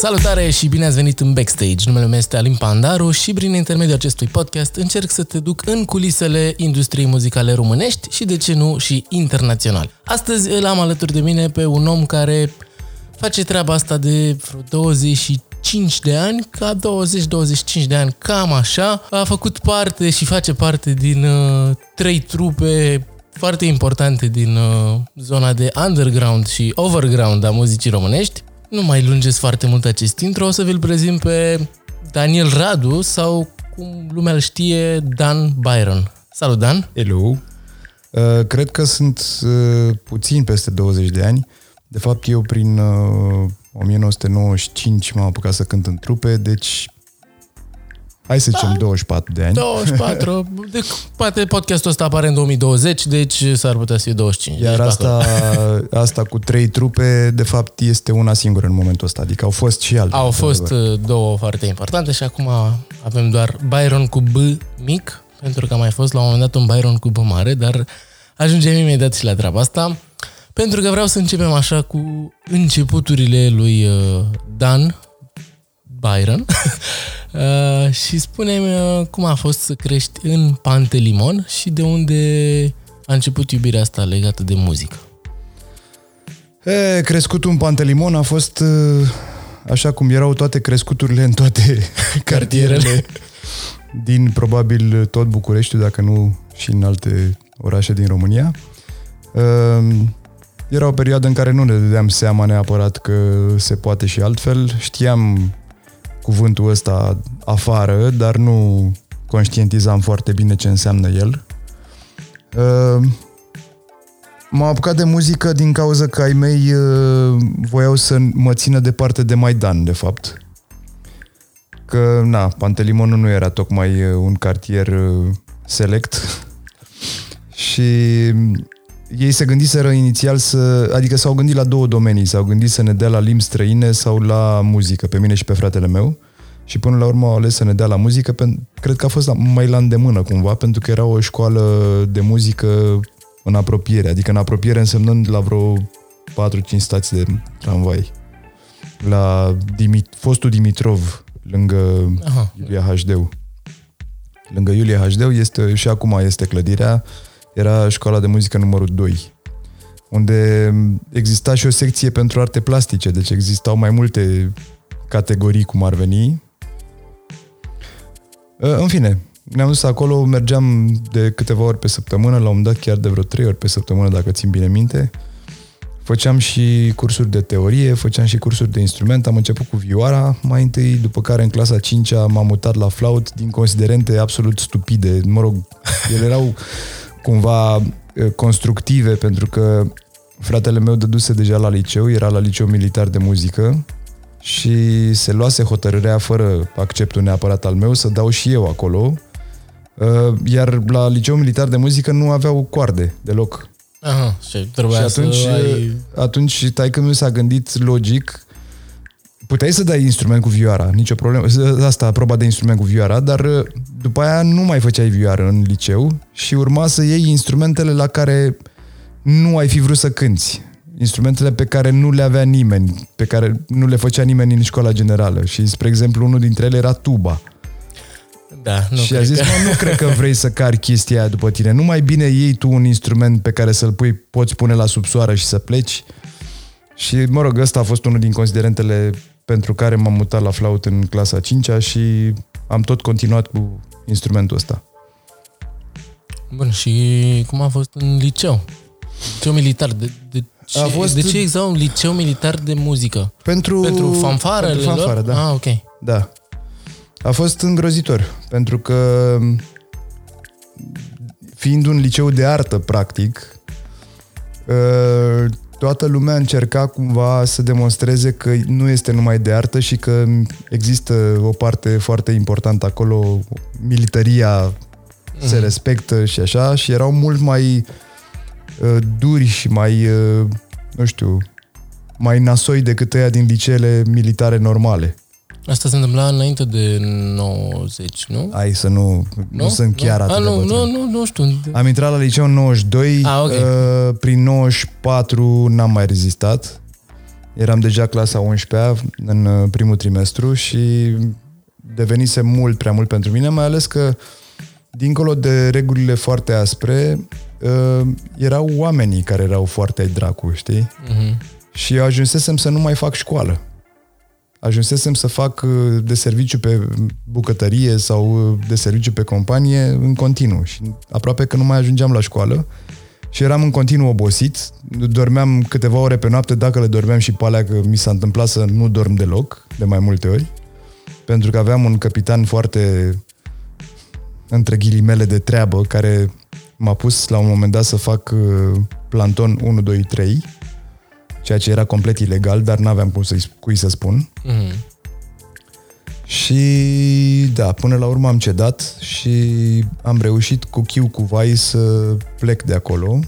Salutare și bine ați venit în Backstage. Numele meu este Alin Pandaru și prin intermediul acestui podcast încerc să te duc în culisele industriei muzicale românești și de ce nu și internațional. Astăzi îl am alături de mine pe un om care face treaba asta de vreo 25 de ani, ca 20-25 de ani, cam așa. A făcut parte și face parte din uh, trei trupe foarte importante din uh, zona de underground și overground a muzicii românești. Nu mai lungesc foarte mult acest intro, o să vi-l prezint pe Daniel Radu sau cum lumea îl știe, Dan Byron. Salut, Dan! Hello! Uh, cred că sunt uh, puțin peste 20 de ani. De fapt, eu prin uh, 1995 m-am apucat să cânt în trupe, deci Hai să zicem da. 24 de ani. 24. De, poate podcastul ăsta apare în 2020, deci s-ar putea să fie 25. Iar deci asta, asta cu trei trupe, de fapt, este una singură în momentul ăsta. Adică au fost și alte. Au fost adevăr. Uh, două foarte importante și acum avem doar Byron cu B mic, pentru că a mai fost la un moment dat un Byron cu B mare, dar ajungem imediat și la treaba asta. Pentru că vreau să începem așa cu începuturile lui uh, Dan Byron Uh, și spune-mi uh, cum a fost să crești în Pantelimon și de unde a început iubirea asta legată de muzică. E, crescutul în Pantelimon a fost uh, așa cum erau toate crescuturile în toate cartierele din probabil tot Bucureștiul, dacă nu și în alte orașe din România. Era o perioadă în care nu ne dădeam seama neapărat că se poate și altfel. Știam cuvântul ăsta afară, dar nu conștientizam foarte bine ce înseamnă el. Uh, m-am apucat de muzică din cauza că ai mei uh, voiau să mă țină departe de Maidan, de fapt. Că, na, Pantelimonul nu era tocmai uh, un cartier select și ei se gândiseră inițial să, adică s-au gândit la două domenii, s-au gândit să ne dea la limbi străine sau la muzică, pe mine și pe fratele meu. Și până la urmă au ales să ne dea la muzică, cred că a fost mai la îndemână cumva, pentru că era o școală de muzică în apropiere, adică în apropiere însemnând la vreo 4-5 stații de tramvai. La Dimit- fostul Dimitrov, lângă Aha. Iulia Hajdeu. Lângă Iulia Hajdeu este, și acum este clădirea, era școala de muzică numărul 2, unde exista și o secție pentru arte plastice, deci existau mai multe categorii cum ar veni. În fine, ne-am dus acolo, mergeam de câteva ori pe săptămână, la un moment dat chiar de vreo trei ori pe săptămână, dacă țin bine minte. Făceam și cursuri de teorie, făceam și cursuri de instrument, am început cu vioara mai întâi, după care în clasa 5 m-am mutat la flaut din considerente absolut stupide. Mă rog, ele erau cumva constructive, pentru că fratele meu dăduse deja la liceu, era la liceu militar de muzică și se luase hotărârea, fără acceptul neapărat al meu, să dau și eu acolo, iar la liceu militar de muzică nu aveau coarde deloc. Aha, și, și atunci, să ai... atunci taică mi s-a gândit logic Puteai să dai instrument cu vioara, nicio problemă. Asta, proba de instrument cu vioara, dar uh, după aia nu mai făceai vioară în liceu și urma să iei instrumentele la care nu ai fi vrut să cânti. Instrumentele pe care nu le avea nimeni, pe care nu le făcea nimeni în școala generală. Și, spre exemplu, unul dintre ele era tuba. Da, nu și a zis, că... nu cred că vrei să cari chestia aia după tine. Nu mai bine iei tu un instrument pe care să-l pui, poți pune la subsoară și să pleci. Și, mă rog, ăsta a fost unul din considerentele pentru care m-am mutat la flaut în clasa 5 și am tot continuat cu instrumentul ăsta. Bun, și cum a fost în liceu? Liceu militar. De, de, ce, a fost... de ce exista un liceu militar de muzică? Pentru, pentru fanfară? Pentru fanfară, da. Ah, ok. Da. A fost îngrozitor, pentru că fiind un liceu de artă, practic, ă, toată lumea încerca cumva să demonstreze că nu este numai de artă și că există o parte foarte importantă acolo, militaria se mhm. respectă și așa și erau mult mai uh, duri și mai, uh, nu știu, mai nasoi decât ăia din liceele militare normale. Asta se întâmpla înainte de 90, nu? Hai să nu, nu, nu sunt chiar atât A, nu, de nu, nu, nu știu. Am intrat la liceu în 92, A, okay. uh, prin 94 n-am mai rezistat. Eram deja clasa 11-a în uh, primul trimestru și devenise mult prea mult pentru mine, mai ales că dincolo de regulile foarte aspre, uh, erau oamenii care erau foarte ai dracu, știi? Mhm. Și ajunsesem să nu mai fac școală. Ajunsesem să fac uh, de serviciu pe bucătărie sau uh, de serviciu pe companie în continuu. Și aproape că nu mai ajungeam la școală și eram în continuu obosit. Dormeam câteva ore pe noapte, dacă le dormeam și pe alea, că mi s-a întâmplat să nu dorm deloc, de mai multe ori. Pentru că aveam un capitan foarte între ghilimele de treabă, care m-a pus la un moment dat să fac uh, planton 1, 2, 3, ceea ce era complet ilegal, dar n-aveam cum să-i, cui să spun. Mhm. Și da, până la urmă am cedat și am reușit cu chiu cu vai să plec de acolo.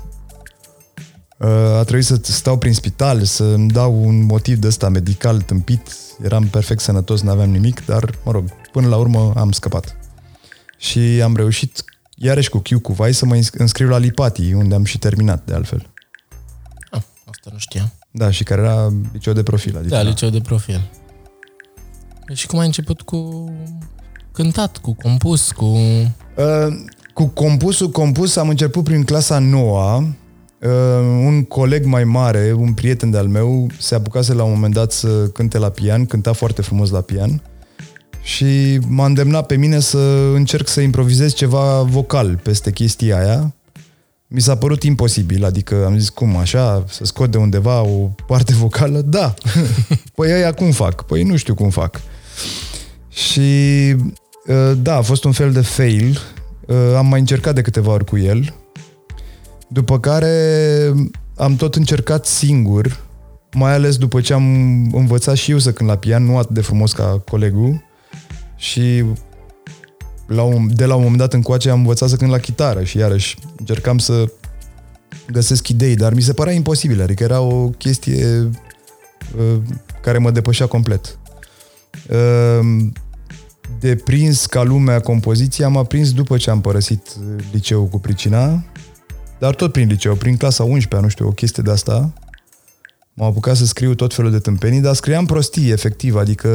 Uh, A trebuit să stau prin spital, să îmi dau un motiv de ăsta medical tâmpit. Eram perfect sănătos, n-aveam nimic, dar, mă rog, până la urmă am scăpat. Și am reușit, iarăși cu chiu cu vai, să mă îns- înscriu la Lipati, unde am și terminat, de altfel. Ah, asta nu știam. Da, și care era liceu de profil. Adică, Da, liceu de profil. Și cum ai început cu cântat, cu compus, cu... Uh, cu compusul compus am început prin clasa 9 uh, un coleg mai mare, un prieten de-al meu, se apucase la un moment dat să cânte la pian, cânta foarte frumos la pian și m-a îndemnat pe mine să încerc să improvizez ceva vocal peste chestia aia. Mi s-a părut imposibil, adică am zis cum așa, să scot de undeva o parte vocală? Da. păi aia cum fac? Păi nu știu cum fac. Și uh, da, a fost un fel de fail. Uh, Am mai încercat de câteva ori cu el. După care am tot încercat singur, mai ales după ce am învățat și eu să cânt la pian, nu atât de frumos ca colegul. Și la un, de la un moment dat încoace am învățat să cânt la chitară și iarăși încercam să găsesc idei, dar mi se părea imposibil, adică era o chestie uh, care mă depășea complet. Uh, de prins ca lumea compoziția am aprins după ce am părăsit uh, liceul cu pricina, dar tot prin liceu, prin clasa 11 nu știu, o chestie de asta. M-am apucat să scriu tot felul de tâmpenii, dar scriam prostii, efectiv, adică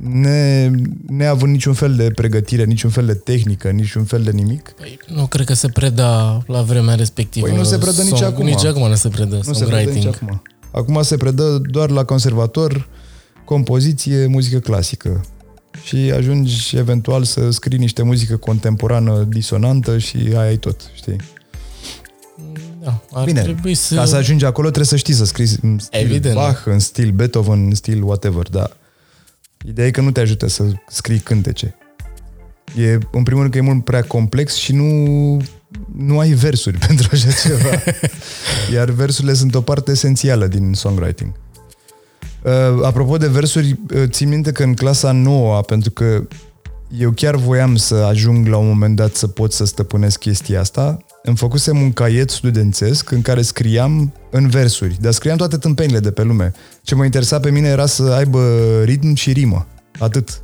ne, neavând niciun fel de pregătire, niciun fel de tehnică, niciun fel de nimic. Păi, nu cred că se preda la vremea respectivă. Păi nu se predă nici acum. Nici acum nu se predă Nu se predă songwriting. nici acum. Acum se predă doar la conservator compoziție, muzică clasică. Și ajungi eventual să scrii niște muzică contemporană disonantă și aia e tot, știi? Da, ar Bine, trebui să... ca să ajungi acolo trebuie să știi să scrii în stil Evident. Bach, în stil Beethoven, în stil whatever, dar ideea e că nu te ajută să scrii cântece. E, în primul rând că e mult prea complex și nu, nu ai versuri pentru așa ceva. Iar versurile sunt o parte esențială din songwriting. Uh, apropo de versuri, uh, țin minte că în clasa 9 pentru că eu chiar voiam să ajung la un moment dat să pot să stăpânesc chestia asta, îmi făcusem un caiet studențesc în care scriam în versuri, dar scriam toate tâmpenile de pe lume. Ce mă interesa pe mine era să aibă ritm și rimă. Atât.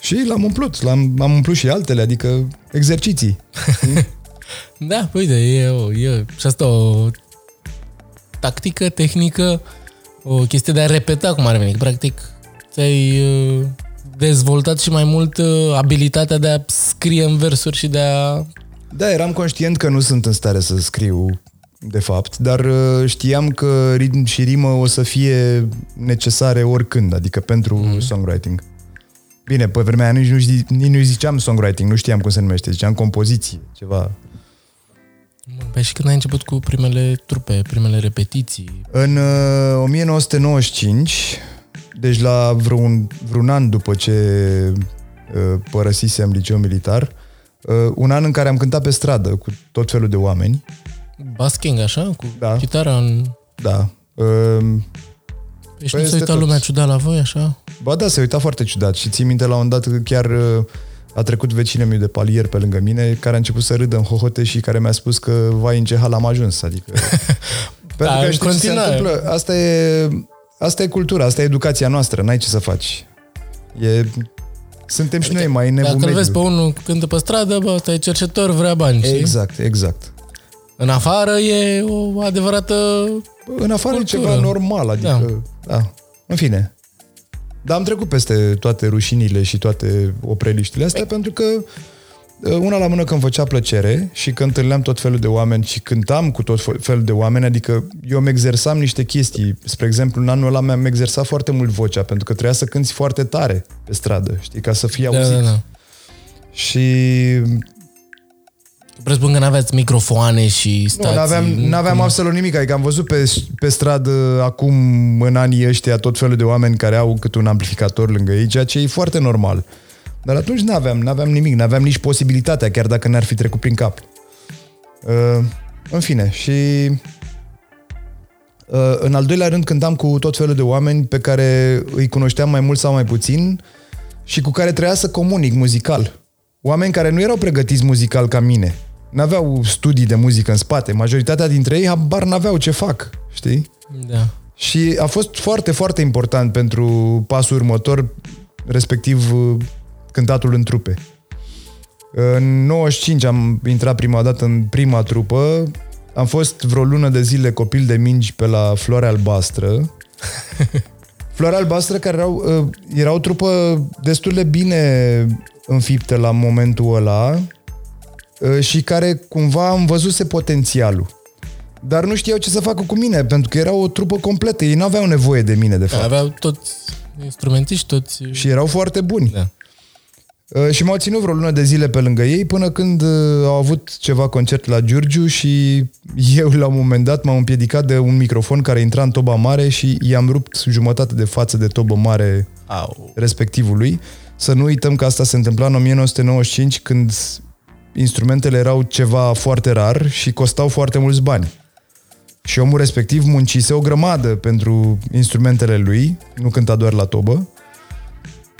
Și l-am umplut. L-am, am umplut și altele, adică exerciții. Da, uite, e, o, e și asta o tactică, tehnică, o chestie de a repeta cum ar veni. Practic, ți-ai uh, dezvoltat și mai mult uh, abilitatea de a scrie în versuri și de a... Da, eram conștient că nu sunt în stare să scriu, de fapt, dar uh, știam că ritm și rimă o să fie necesare oricând, adică pentru mm. songwriting. Bine, pe vremea aia nici nu, ști, nici nu ziceam songwriting, nu știam cum se numește, ziceam compoziție, ceva. Păi și când ai început cu primele trupe, primele repetiții? În uh, 1995, deci la vreun, vreun an după ce uh, părăsisem liceul militar, uh, un an în care am cântat pe stradă cu tot felul de oameni, Basking, așa? Cu Da. chitara în... da, uh, Păi și Păi nu se este uita tot. lumea ciudat la voi, așa? Ba da, se uita foarte ciudat și țin minte la un dat că chiar uh, a trecut vecinul meu de palier pe lângă mine, care a început să râdă în hohote și care mi-a spus că vai în ce hal am ajuns, adică... Pentru Da, că în știi ce se continuare. întâmplă? Asta e, asta e cultura, asta e educația noastră, n-ai ce să faci. E, suntem și noi mai în Dacă evul îl vezi pe mediu. unul cântă pe stradă, bă, ăsta e cercetor, vrea bani, știi? Exact, exact. În afară e o adevărată în afară e Cultură. ceva normal, adică, da. da. În fine. Dar am trecut peste toate rușinile și toate opreliștile astea pentru că uh, una la mână că îmi făcea plăcere și că întâlneam tot felul de oameni și cântam cu tot felul de oameni, adică eu îmi exersam niște chestii. Spre exemplu, în anul ăla mi-am exersat foarte mult vocea, pentru că trebuia să cânti foarte tare pe stradă, știi, ca să fii Da, auzit. da, da. Și Presupun că n-aveați microfoane și nu, stații. n-aveam, n-aveam cum- absolut nimic. Adică am văzut pe, pe stradă acum, în anii ăștia, tot felul de oameni care au câte un amplificator lângă ei, ceea ce e foarte normal. Dar atunci n-aveam, n-aveam nimic, n-aveam nici posibilitatea, chiar dacă ne-ar fi trecut prin cap. Uh, în fine, și uh, în al doilea rând cântam cu tot felul de oameni pe care îi cunoșteam mai mult sau mai puțin și cu care trebuia să comunic muzical. Oameni care nu erau pregătiți muzical ca mine. N-aveau studii de muzică în spate. Majoritatea dintre ei habar n-aveau ce fac, știi? Da. Și a fost foarte, foarte important pentru pasul următor, respectiv uh, cântatul în trupe. În 95 am intrat prima dată în prima trupă, am fost vreo lună de zile copil de mingi pe la Floarea Albastră. Floarea Albastră care erau, uh, era o trupă destul de bine înfiptă la momentul ăla uh, și care cumva am văzuse potențialul. Dar nu știau ce să facă cu mine, pentru că era o trupă completă. Ei nu aveau nevoie de mine, de fapt. Aveau toți instrumentiști, toți... Și erau foarte buni. Da. Uh, Și m-au ținut vreo lună de zile pe lângă ei până când uh, au avut ceva concert la Giurgiu și eu la un moment dat m-am împiedicat de un microfon care intra în toba mare și i-am rupt jumătate de față de tobă mare Au. respectivului. Să nu uităm că asta se întâmpla în 1995 când instrumentele erau ceva foarte rar și costau foarte mulți bani. Și omul respectiv muncise o grămadă pentru instrumentele lui, nu cânta doar la tobă.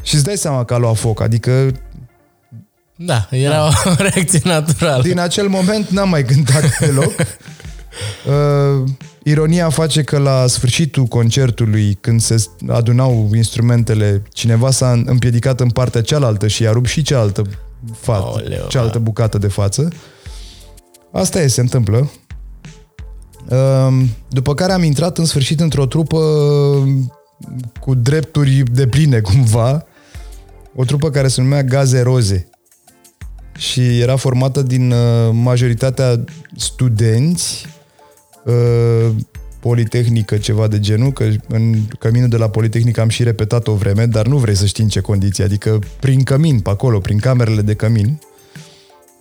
Și îți dai seama că a luat foc, adică Da, era o reacție naturală. din acel moment n-am mai cântat deloc. Uh, ironia face că la sfârșitul concertului, când se adunau instrumentele, cineva s-a împiedicat în partea cealaltă și i-a rupt și cealaltă, fa- Aoleu, cealaltă bucată de față. Asta e, se întâmplă. Uh, după care am intrat în sfârșit într-o trupă cu drepturi de pline cumva, o trupă care se numea Gaze Roze și era formată din uh, majoritatea studenți, uh, politehnică, ceva de genul, că în căminul de la Politehnică am și repetat o vreme, dar nu vrei să știi în ce condiții, adică prin cămin, pe acolo, prin camerele de cămin.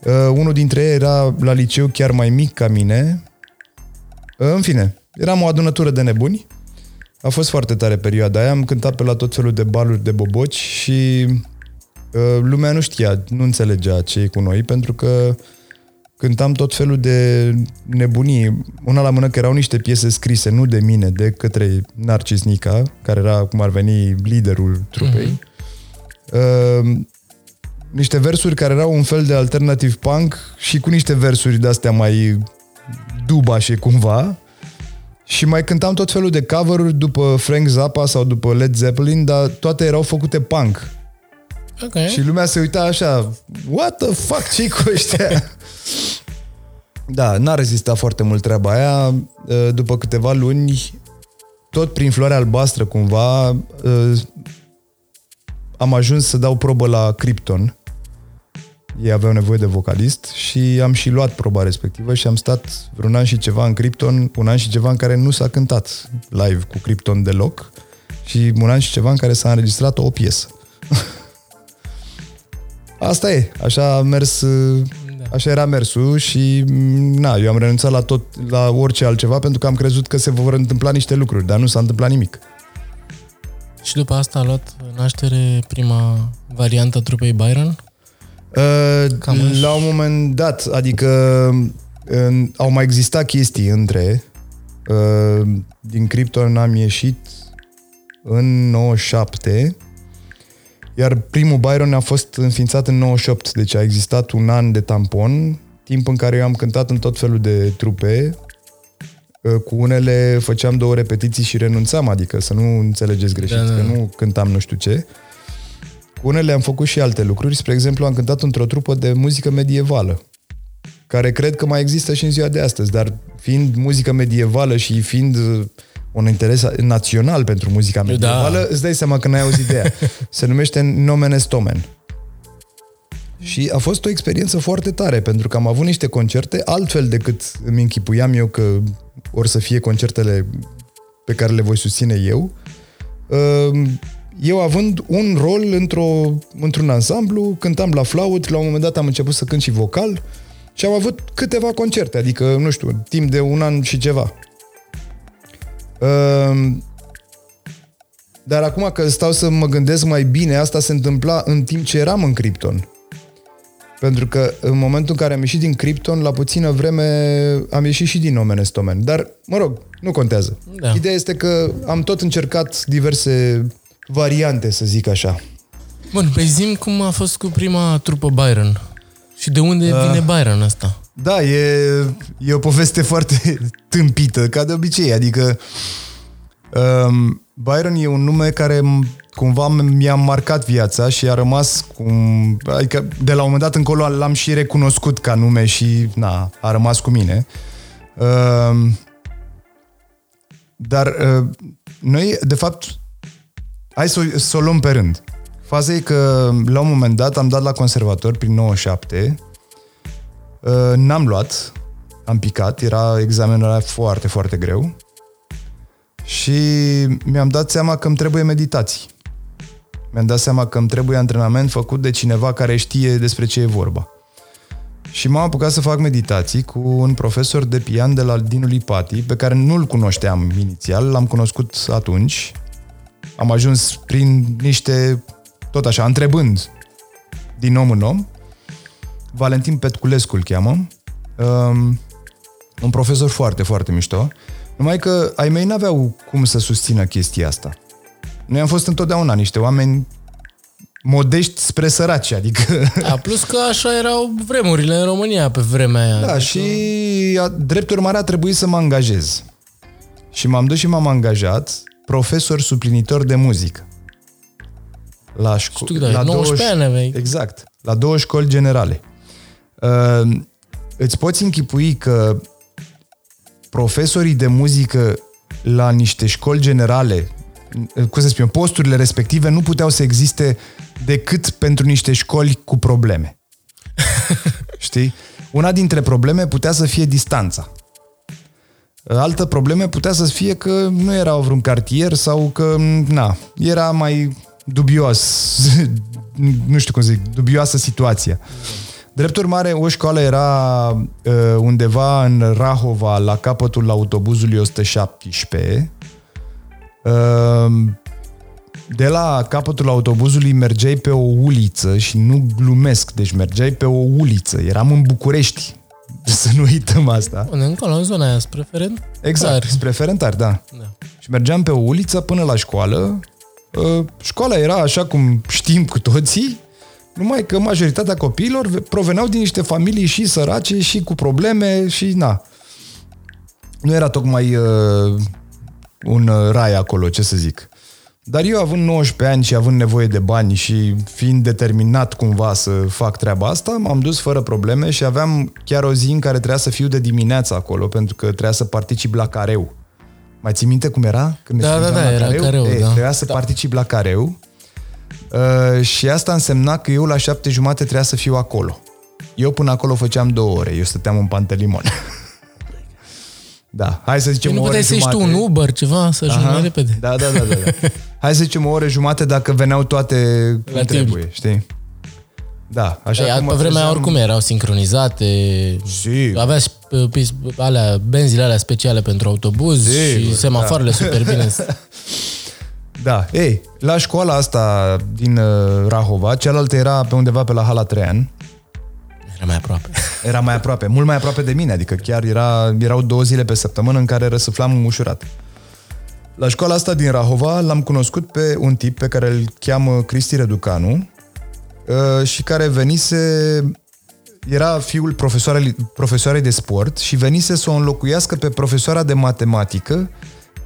Uh, unul dintre ei era la liceu chiar mai mic ca mine. Uh, în fine, eram o adunătură de nebuni. A fost foarte tare perioada aia, am cântat pe la tot felul de baluri de boboci și uh, lumea nu știa, nu înțelegea ce e cu noi, pentru că cântam tot felul de nebunii. Una la mână că erau niște piese scrise, nu de mine, de către Narcis Nica, care era, cum ar veni, liderul trupei. Uh, niște versuri care erau un fel de alternative punk și cu niște versuri de-astea mai dubașe cumva. Și mai cântam tot felul de cover-uri după Frank Zappa sau după Led Zeppelin, dar toate erau făcute punk. Ok. Și lumea se uita așa, what the fuck, ce cu ăștia? da, n-a rezistat foarte mult treaba aia. După câteva luni, tot prin Floarea Albastră cumva, am ajuns să dau probă la Krypton. Ei aveau nevoie de vocalist și am și luat proba respectivă și am stat vreun an și ceva în Krypton, un an și ceva în care nu s-a cântat live cu Krypton deloc și un an și ceva în care s-a înregistrat o piesă. Asta e, așa a mers, așa era mersul și na, eu am renunțat la tot, la orice altceva pentru că am crezut că se vor întâmpla niște lucruri, dar nu s-a întâmplat nimic. Și după asta a luat naștere prima variantă a trupei Byron? Uh, Cam așa. la un moment dat, adică uh, au mai existat chestii între uh, din Krypton am ieșit în 97 iar primul Byron a fost înființat în 98, deci a existat un an de tampon, timp în care eu am cântat în tot felul de trupe, uh, cu unele făceam două repetiții și renunțam, adică să nu înțelegeți greșit, Da, da, că da. nu cântam nu știu ce. Cu unele am făcut și alte lucruri, spre exemplu am cântat într-o trupă de muzică medievală. care cred că mai există și în ziua de astăzi, dar fiind muzică medievală și fiind uh, un interes național pentru muzica medievală, da. îți dai seama că n-ai auzit de ea. Se numește Nomen Stomen. Și a fost o experiență foarte tare, pentru că am avut niște concerte altfel decât îmi închipuiam eu că or să fie concertele pe care le voi susține eu. Ehm, eu având un rol într-o, într-un ansamblu, cântam la flaut, la un moment dat am început să cânt și vocal și am avut câteva concerte, adică, nu știu, timp de un an și ceva. Ehm, dar acum că stau să mă gândesc mai bine, asta se întâmpla în timp ce eram în Krypton. Pentru că în momentul în care am ieșit din Krypton, la puțină vreme am ieșit și din Omen Omen. Dar, mă rog, nu contează. Da. Ideea este că am tot încercat diverse variante, să zic așa. Bun, pe zim cum a fost cu prima trupă Byron? Și de unde uh, vine Byron asta? Da, e, e o poveste foarte tâmpită, ca de obicei. Adică um, Byron e un nume care cumva mi-a marcat viața și a rămas cum... Adică de la un moment dat încolo l-am și recunoscut ca nume și na, a rămas cu mine. Uh, dar uh, noi, de fapt, hai să, să o luăm pe rând. Faza e că la un moment dat am dat la conservator prin 97, uh, n-am luat, am picat, era examenul era foarte, foarte greu și mi-am dat seama că îmi trebuie meditații mi-am dat seama că îmi trebuie antrenament făcut de cineva care știe despre ce e vorba. Și m-am apucat să fac meditații cu un profesor de pian de la Dinu Lipati, pe care nu-l cunoșteam inițial, l-am cunoscut atunci. Am ajuns prin niște, tot așa, întrebând din om în om. Valentin Petculescu îl cheamă. Um, un profesor foarte, foarte mișto. Numai că ai mei n-aveau cum să susțină chestia asta. Noi am fost întotdeauna niște oameni modești spre săraci, adică... Da, plus că așa erau vremurile în România pe vremea aia. Da, și drept urmare a trebuit să mă angajez. Și m-am dus și m-am angajat profesor suplinitor de muzică. La școală. La 19 două, ani Exact. La două școli generale. Uh, îți poți închipui că profesorii de muzică la niște școli generale cum să spun, posturile respective nu puteau să existe decât pentru niște școli cu probleme. Știi? Una dintre probleme putea să fie distanța. Altă probleme putea să fie că nu era vreun cartier sau că, na, era mai dubios, nu știu cum zic, dubioasă situația. Drept urmare, o școală era uh, undeva în Rahova, la capătul autobuzului 117, Ehm, de la capătul autobuzului mergeai pe o uliță și nu glumesc, deci mergeai pe o uliță. Eram în București, să nu uităm asta. Unde încolo, în zona aia, spre Ferent? Exact, spre Ferentari, da. da. Și mergeam pe o uliță până la școală. Ehm, școala era așa cum știm cu toții, numai că majoritatea copiilor proveneau din niște familii și sărace și cu probleme și na. Nu era tocmai uh, un uh, rai acolo, ce să zic. Dar eu având 19 ani și având nevoie de bani și fiind determinat cumva să fac treaba asta, m-am dus fără probleme și aveam chiar o zi în care trebuia să fiu de dimineață acolo, pentru că trebuia să particip la careu. Mai ții minte cum era? Când da, da, da, era careu? careu Ei, da. Trebuia să da. particip la careu uh, și asta însemna că eu la șapte jumate trebuia să fiu acolo. Eu până acolo făceam două ore, eu stăteam în Pantelimon. Da, hai să zicem păi o oră jumate. Nu puteai să tu un Uber, ceva, să ajungi mai repede. Da, da, da, da, da. Hai să zicem o oră jumate dacă veneau toate cum La trebuie, timp. știi? Da, așa Ei, cum pe vremea făceam... oricum erau sincronizate. Și... Avea și alea, benzile alea speciale pentru autobuz Sigur, și semafoarele da. super bine. da, ei, la școala asta din uh, Rahova, cealaltă era pe undeva pe la Hala Trean, era mai aproape. Era mai aproape, mult mai aproape de mine, adică chiar era, erau două zile pe săptămână în care răsuflam ușurat. La școala asta din Rahova l-am cunoscut pe un tip pe care îl cheamă Cristi Reducanu uh, și care venise, era fiul profesoarei, profesoarei de sport și venise să o înlocuiască pe profesoara de matematică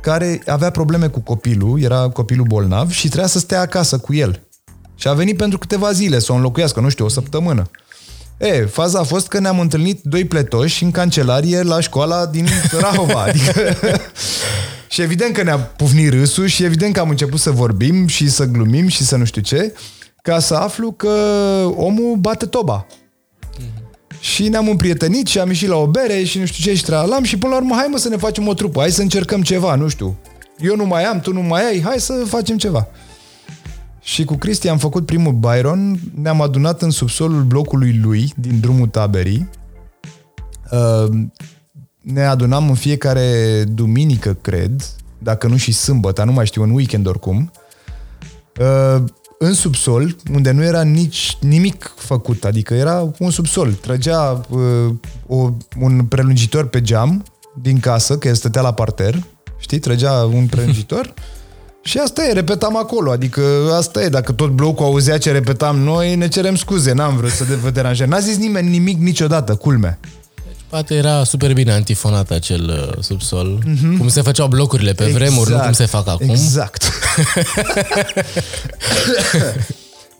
care avea probleme cu copilul, era copilul bolnav și trebuia să stea acasă cu el. Și a venit pentru câteva zile să o înlocuiască, nu știu, o săptămână. E, faza a fost că ne-am întâlnit doi pletoși în cancelarie la școala din Rahova. Adică... și evident că ne-a pufnit râsul și evident că am început să vorbim și să glumim și să nu știu ce, ca să aflu că omul bate toba. Și ne-am împrietenit și am ieșit la o bere și nu știu ce și tralam și până la urmă hai mă să ne facem o trupă, hai să încercăm ceva, nu știu. Eu nu mai am, tu nu mai ai, hai să facem ceva. Și cu Cristi am făcut primul Byron, ne-am adunat în subsolul blocului lui, din drumul taberii. Uh, ne adunam în fiecare duminică, cred, dacă nu și sâmbătă, nu mai știu, în weekend oricum, uh, în subsol, unde nu era nici nimic făcut, adică era un subsol. Trăgea uh, o, un prelungitor pe geam din casă, că el stătea la parter, știi, trăgea un prelungitor și asta e, repetam acolo, adică asta e, dacă tot blocul auzea ce repetam noi, ne cerem scuze, n-am vrut să vă deranjăm. N-a zis nimeni nimic niciodată, culme. Deci poate era super bine antifonat acel uh, subsol, mm-hmm. cum se făceau blocurile pe exact, vremuri, nu cum se fac acum. Exact.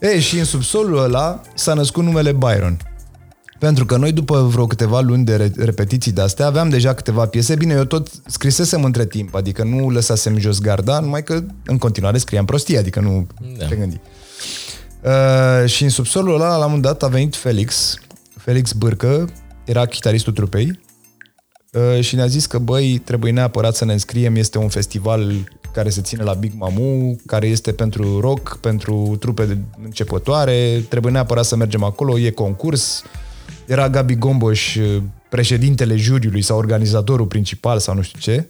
Ei, și în subsolul ăla s-a născut numele Byron. Pentru că noi, după vreo câteva luni de repetiții de astea, aveam deja câteva piese. Bine, eu tot scrisesem între timp, adică nu lăsasem jos garda, numai că în continuare scriam prostii, adică nu da. te gândi. Uh, și în subsolul ăla, la un dat, a venit Felix, Felix Bârcă, era chitaristul trupei, uh, și ne-a zis că, băi, trebuie neapărat să ne înscriem, este un festival care se ține la Big Mamu, care este pentru rock, pentru trupe de începătoare, trebuie neapărat să mergem acolo, e concurs, uh, era Gabi Gomboș, uh, președintele juriului sau organizatorul principal sau nu știu ce.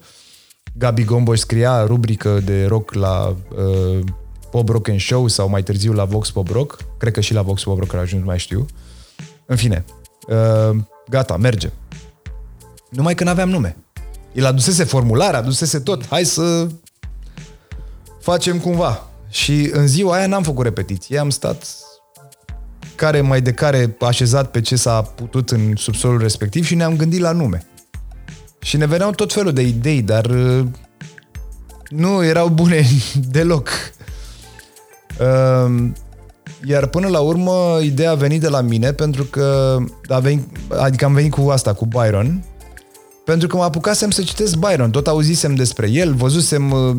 Gabi Gomboș scria rubrică de rock la uh, Pop Rock and Show sau mai târziu la Vox Pop Rock. Cred că și la Vox Pop Rock a ajuns, mai știu. În fine, uh, gata, merge. Numai că n-aveam nume. El adusese formular, adusese tot. Hai să facem cumva. Și în ziua aia n-am făcut repetiție, am stat care mai de care așezat pe ce s-a putut în subsolul respectiv și ne-am gândit la nume. Și ne veneau tot felul de idei, dar uh, nu erau bune deloc. Uh, iar până la urmă, ideea a venit de la mine pentru că a venit, adică am venit cu asta, cu Byron, pentru că mă apucasem să citesc Byron. Tot auzisem despre el, văzusem uh,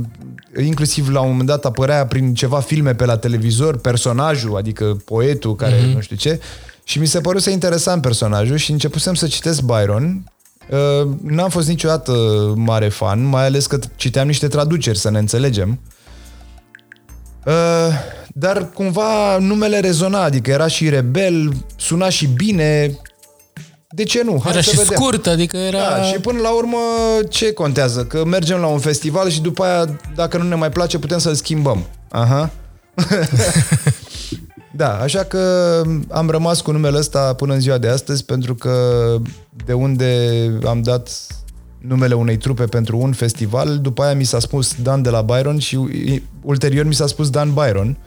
inclusiv la un moment dat apărea prin ceva filme pe la televizor personajul, adică poetul care mm-hmm. nu știu ce, și mi se păruse interesant personajul și începusem să citesc Byron. Uh, n-am fost niciodată mare fan, mai ales că citeam niște traduceri să ne înțelegem. Uh, dar cumva numele rezona, adică era și rebel, suna și bine, de ce nu? Hai era să și vedem. scurt, adică era... Da, și până la urmă, ce contează? Că mergem la un festival și după aia, dacă nu ne mai place, putem să-l schimbăm. Aha. da, așa că am rămas cu numele ăsta până în ziua de astăzi, pentru că de unde am dat numele unei trupe pentru un festival, după aia mi s-a spus Dan de la Byron și ulterior mi s-a spus Dan Byron.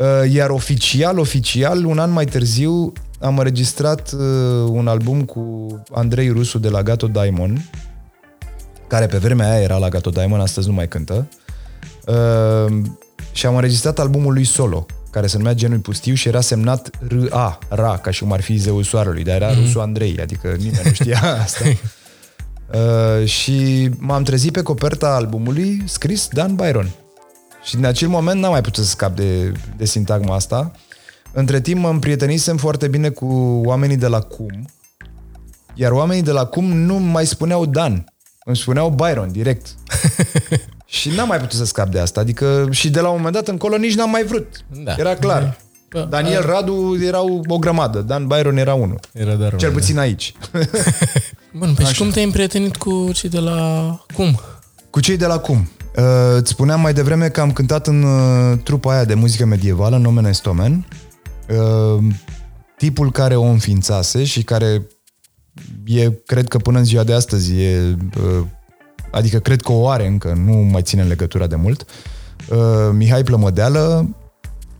Uh, iar oficial, oficial, un an mai târziu, am înregistrat uh, un album cu Andrei Rusu de la Gato Diamond, care pe vremea aia era la Gato Diamond, astăzi nu mai cântă. Uh, și am înregistrat albumul lui solo, care se numea Genui Pustiu și era semnat R-A, Ra, ca și cum ar fi zeul soarelui, dar era mm-hmm. Rusu Andrei, adică nimeni nu știa asta. Uh, și m-am trezit pe coperta albumului scris Dan Byron. Și din acel moment n-am mai putut să scap de, de sintagma asta. Între timp mă împrietenisem foarte bine cu oamenii de la CUM, iar oamenii de la CUM nu mai spuneau Dan, îmi spuneau Byron direct. și n-am mai putut să scap de asta, adică și de la un moment dat încolo nici n-am mai vrut. Da. Era clar. Da. Daniel Radu erau o grămadă, Dan Byron era unul. Era dar Cel puțin aici. Bun, păi și cum te-ai împrietenit cu cei de la cum? Cu cei de la cum? Uh, îți spuneam mai devreme că am cântat în uh, trupa aia de muzică medievală, în Nomen Estomen. Ehm, tipul care o înființase și care e, cred că până în ziua de astăzi e, adică cred că o are încă, nu mai ține legătura de mult, Mihai Plămădeală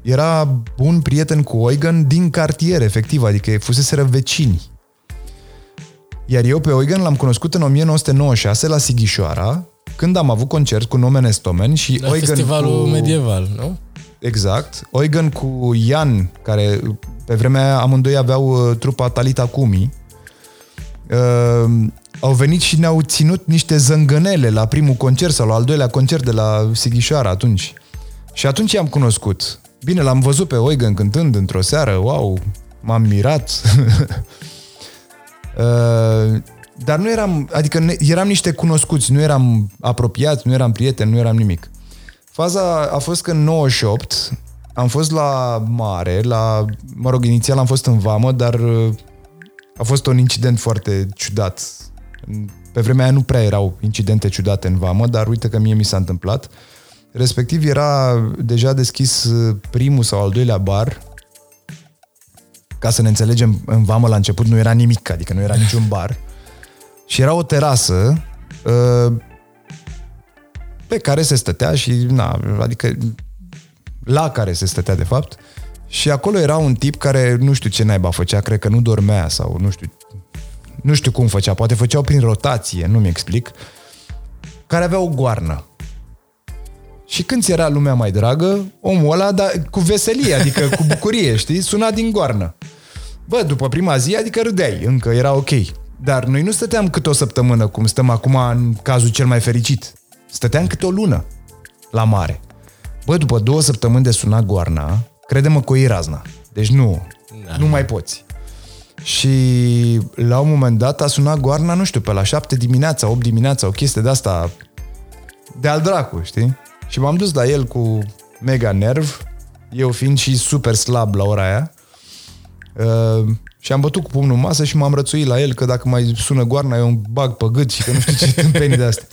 era bun prieten cu Oigan din cartier, efectiv, adică fuseseră vecini. Iar eu pe Oigan l-am cunoscut în 1996 la Sighișoara, când am avut concert cu Nomen Estomen și la Oigan festivalul cu... medieval, nu? Exact. Oigan cu Ian, care Pe vremea aia amândoi aveau uh, trupa Talita Kumi. Uh, au venit și ne-au ținut niște zângănele la primul concert sau la al doilea concert de la Sighișoara atunci. Și atunci i-am cunoscut. Bine, l-am văzut pe Oigan cântând într-o seară, wow, m-am mirat. uh, dar nu eram, adică eram niște cunoscuți, nu eram apropiați, nu eram prieteni, nu eram nimic. Faza a fost că în 98 am fost la mare, la, mă rog, inițial am fost în vamă, dar uh, a fost un incident foarte ciudat. Pe vremea aia nu prea erau incidente ciudate în vamă, dar uite că mie mi s-a întâmplat. Respectiv era deja deschis uh, primul sau al doilea bar. Ca să ne înțelegem, în vamă la început nu era nimic, adică nu era niciun bar. Și era o terasă uh, pe care se stătea și, na, adică la care se stătea de fapt. Și acolo era un tip care nu știu ce naiba făcea, cred că nu dormea sau nu știu, nu știu cum făcea, poate făceau prin rotație, nu mi explic, care avea o goarnă. Și când ți era lumea mai dragă, omul ăla, dar cu veselie, adică cu bucurie, știi, suna din goarnă. Bă, după prima zi, adică râdeai, încă era ok. Dar noi nu stăteam câte o săptămână, cum stăm acum în cazul cel mai fericit. Stăteam câte o lună la mare. Bă, după două săptămâni de suna goarna, crede-mă că o razna. Deci nu, da. nu mai poți. Și la un moment dat a sunat goarna, nu știu, pe la șapte dimineața, 8 dimineața, o chestie de asta de al dracu, știi? Și m-am dus la el cu mega nerv, eu fiind și super slab la ora aia. Uh, și am bătut cu pumnul în masă și m-am rățuit la el că dacă mai sună goarna eu îmi bag pe gât și că nu știu ce tâmpenii de astea.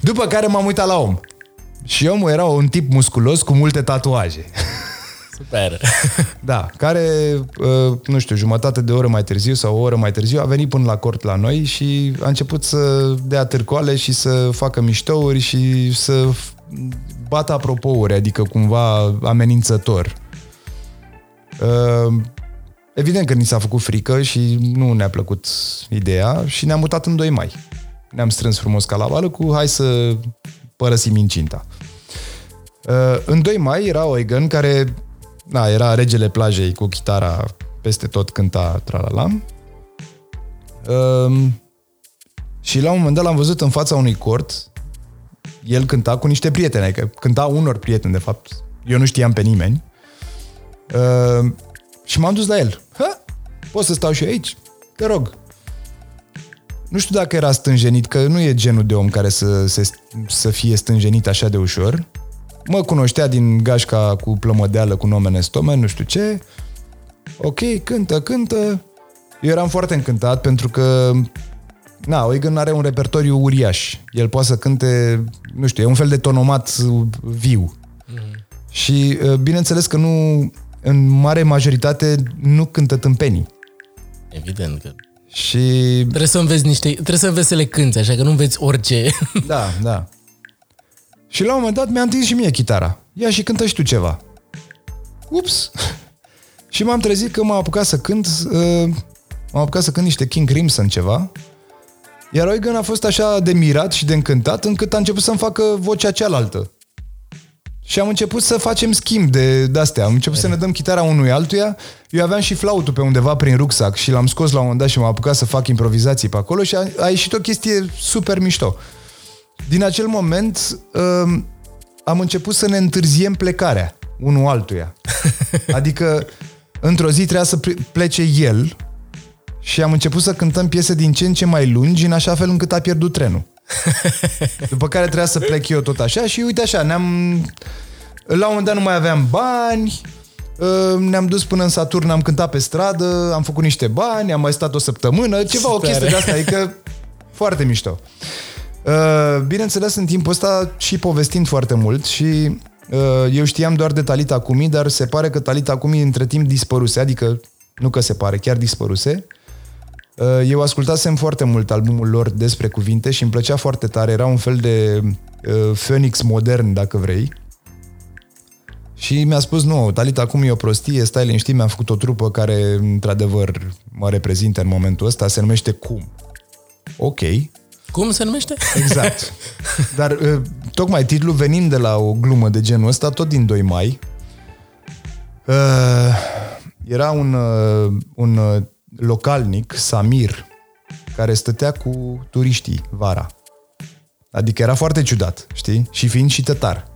După care m-am uitat la om. Și omul era un tip musculos cu multe tatuaje. Super. Da, care, uh, nu știu, jumătate de oră mai târziu sau o oră mai târziu a venit până la cort la noi și a început să dea târcoale și să facă miștouri și să bată apropouri, adică cumva amenințător. Uh, evident că ni s-a făcut frică și nu ne-a plăcut ideea și ne-am mutat în 2 mai. Ne-am strâns frumos ca la vală cu hai să părăsim incinta. Uh, în 2 mai era Oigan care da, era regele plajei cu chitara peste tot cânta tralala. Uh, și la un moment dat l-am văzut în fața unui cort el cânta cu niște prieteni, adică cânta unor prieteni, de fapt. Eu nu știam pe nimeni. Uh, și m-am dus la el. Ha? Poți să stau și aici? Te rog. Nu știu dacă era stânjenit, că nu e genul de om care să, să, să fie stânjenit așa de ușor. Mă cunoștea din gașca cu plămădeală, cu numele Stomen, nu știu ce. Ok, cântă, cântă. Eu eram foarte încântat pentru că Na, Oigan are un repertoriu uriaș. El poate să cânte, nu știu, e un fel de tonomat viu. Mm-hmm. Și uh, bineînțeles că nu, în mare majoritate, nu cântă tâmpenii. Evident că și... Trebuie să înveți niște... Trebuie să înveți să le cânti, așa că nu înveți orice. Da, da. Și la un moment dat mi-a întins și mie chitara. Ia și cântă și tu ceva. Ups! și m-am trezit că m-am apucat să cânt... Uh, m-am apucat să cânt niște King Crimson ceva. Iar Oigan a fost așa de mirat și de încântat încât a început să-mi facă vocea cealaltă. Și am început să facem schimb de astea. Am început să ne dăm chitara unui altuia. Eu aveam și flautul pe undeva prin rucsac și l-am scos la un moment dat și m-am apucat să fac improvizații pe acolo și a, a ieșit o chestie super mișto. Din acel moment um, am început să ne întârziem plecarea unul altuia. Adică într-o zi trebuia să plece el și am început să cântăm piese din ce în ce mai lungi în așa fel încât a pierdut trenul. După care trebuia să plec eu tot așa și uite așa, ne-am... La un moment dat nu mai aveam bani, ă, ne-am dus până în Saturn, am cântat pe stradă, am făcut niște bani, am mai stat o săptămână, ceva, Super. o chestie de asta, adică foarte mișto. Ă, bineînțeles, în timpul ăsta și povestind foarte mult și ă, eu știam doar de Talita Cumi, dar se pare că Talita Cumi între timp dispăruse, adică nu că se pare, chiar dispăruse. Uh, eu ascultasem foarte mult albumul lor despre cuvinte și îmi plăcea foarte tare. Era un fel de uh, Phoenix modern, dacă vrei. Și mi-a spus, nu, Talita acum e o prostie, stai liniștit, mi-am făcut o trupă care, într-adevăr, mă reprezintă în momentul ăsta, se numește Cum. Ok. Cum se numește? Exact. Dar uh, tocmai titlul venind de la o glumă de genul ăsta, tot din 2 mai, uh, era un, uh, un uh, localnic, Samir, care stătea cu turiștii vara. Adică era foarte ciudat, știi? Și fiind și tătar.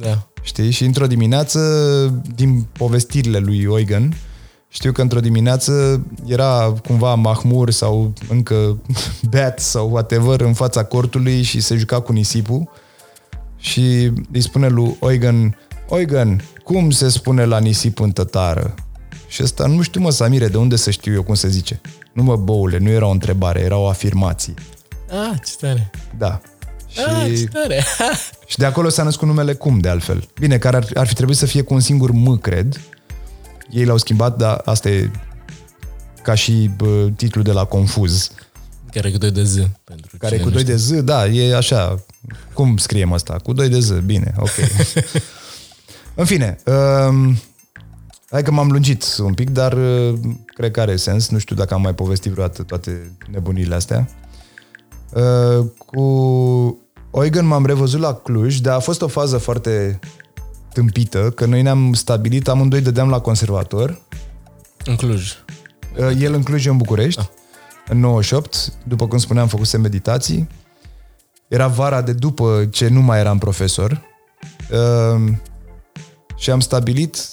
Da. Știi? Și într-o dimineață, din povestirile lui Eugen, știu că într-o dimineață era cumva mahmur sau încă beat sau whatever în fața cortului și se juca cu nisipul și îi spune lui Eugen, Eugen, cum se spune la nisip în tătară? Și ăsta, nu știu mă, Samire, de unde să știu eu cum se zice? Nu mă, boule, nu era o întrebare, era o afirmație. Ah, ce tare. Da. Și, Ah, ce tare. și de acolo s-a născut numele Cum, de altfel. Bine, care ar, ar fi trebuit să fie cu un singur M, cred. Ei l-au schimbat, dar asta e ca și bă, titlul de la Confuz. Care cu doi de Z. Pentru Care cine cu nu 2 de Z, da, e așa. Cum scriem asta? Cu 2 de Z, bine, ok. În fine, um, hai că m-am lungit un pic, dar uh, cred că are sens. Nu știu dacă am mai povestit vreodată toate nebunile astea. Uh, cu Eugen m-am revăzut la Cluj, dar a fost o fază foarte tâmpită, că noi ne-am stabilit, amândoi dădeam la conservator, În Cluj. Uh, El în Cluj, eu în București, în 98, după cum spuneam, făcusem meditații. Era vara de după ce nu mai eram profesor. Uh, și am stabilit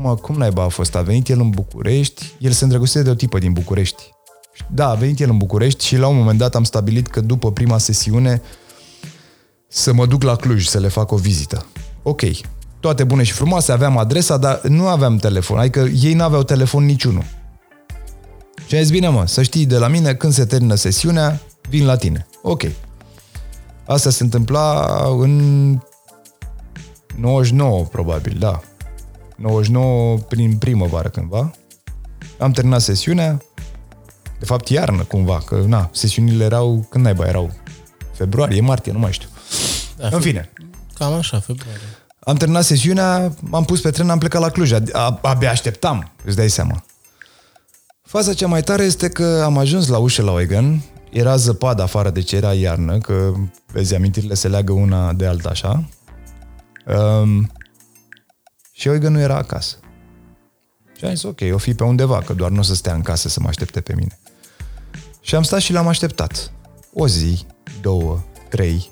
cum, a- cum naiba a fost? A venit el în București, el se îndrăgostise de o tipă din București. Da, a venit el în București și la un moment dat am stabilit că după prima sesiune să mă duc la Cluj să le fac o vizită. Ok, toate bune și frumoase, aveam adresa, dar nu aveam telefon, adică ei nu aveau telefon niciunul. Și am zis, bine mă, să știi de la mine, când se termină sesiunea, vin la tine. Ok. Asta se întâmpla în 99, probabil, da. 99 prin primăvară cândva. Am terminat sesiunea, de fapt iarnă cumva, că na, sesiunile erau, când naiba erau? Februarie, martie, nu mai știu. Da, În fine, Cam așa, februarie. am terminat sesiunea, m-am pus pe tren, am plecat la Cluj. Ad- a- Abia așteptam, îți dai seama. Faza cea mai tare este că am ajuns la ușă la Eugen, era zăpadă afară, deci era iarnă, că, vezi, amintirile se leagă una de alta așa. Um, și Eugen nu era acasă. Și am zis, ok, o fi pe undeva, că doar nu o să stea în casă să mă aștepte pe mine. Și am stat și l-am așteptat. O zi, două, trei,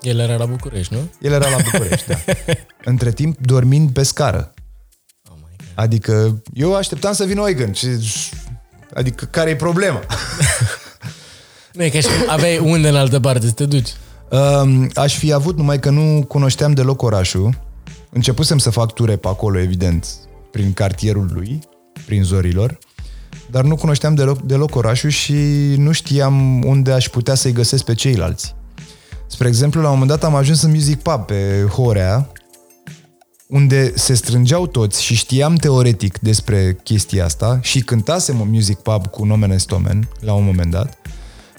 El era la București, nu? el era la București, da. Între timp, dormind pe scară. Oh my God. Adică eu așteptam să vină Eugen. Și, adică care e problema? Nu e ca și cum aveai unde în altă parte să te duci. Um, aș fi avut, numai că nu cunoșteam deloc orașul. Începusem să fac ture pe acolo, evident, prin cartierul lui, prin zorilor, dar nu cunoșteam deloc, deloc orașul și nu știam unde aș putea să-i găsesc pe ceilalți. Spre exemplu, la un moment dat am ajuns în Music Pub pe Horea, unde se strângeau toți și știam teoretic despre chestia asta și cântasem un Music Pub cu Nomen Stomen la un moment dat,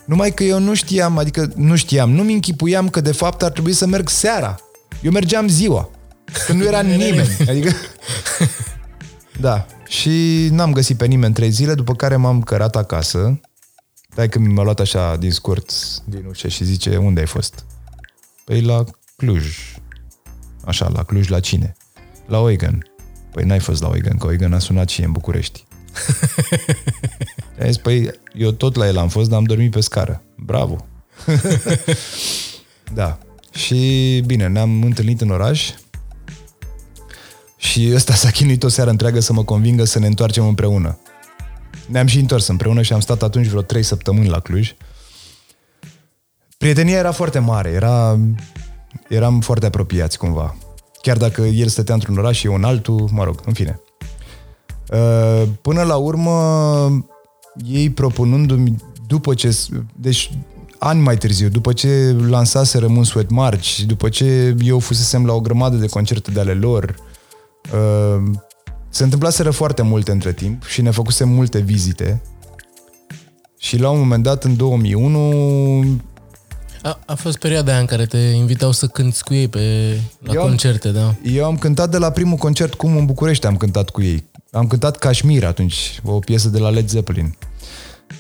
numai că eu nu știam, adică nu știam, nu-mi închipuiam că de fapt ar trebui să merg seara. Eu mergeam ziua, când nu era nimeni. Adică... Da. Și n-am găsit pe nimeni trei zile, după care m-am cărat acasă. Dai că mi-a luat așa din scurt din ușă și zice, unde ai fost? Păi la Cluj. Așa, la Cluj la cine? La Eugen. Păi n-ai fost la Eugen, că Eugen a sunat și e în București. Și am zis, păi eu tot la el am fost, dar am dormit pe scară. Bravo! da. Și bine, ne-am întâlnit în oraș și ăsta s-a chinuit o seară întreagă să mă convingă să ne întoarcem împreună. Ne-am și întors împreună și am stat atunci vreo trei săptămâni la Cluj. Prietenia era foarte mare, era, eram foarte apropiați cumva. Chiar dacă el stătea într-un oraș și eu în altul, mă rog, în fine. Uh, Până la urmă, ei propunându-mi, după ce, deci ani mai târziu, după ce lansase Rămân Sweat March, după ce eu fusesem la o grămadă de concerte de ale lor, uh, se întâmplaseră foarte multe între timp și ne făcusem multe vizite. Și la un moment dat, în 2001, A, a fost perioada aia în care te invitau să cânti cu ei pe, la Eu am- concerte, da. Eu am cântat de la primul concert cum în București am cântat cu ei. Am cântat Kashmir atunci, o piesă de la Led Zeppelin.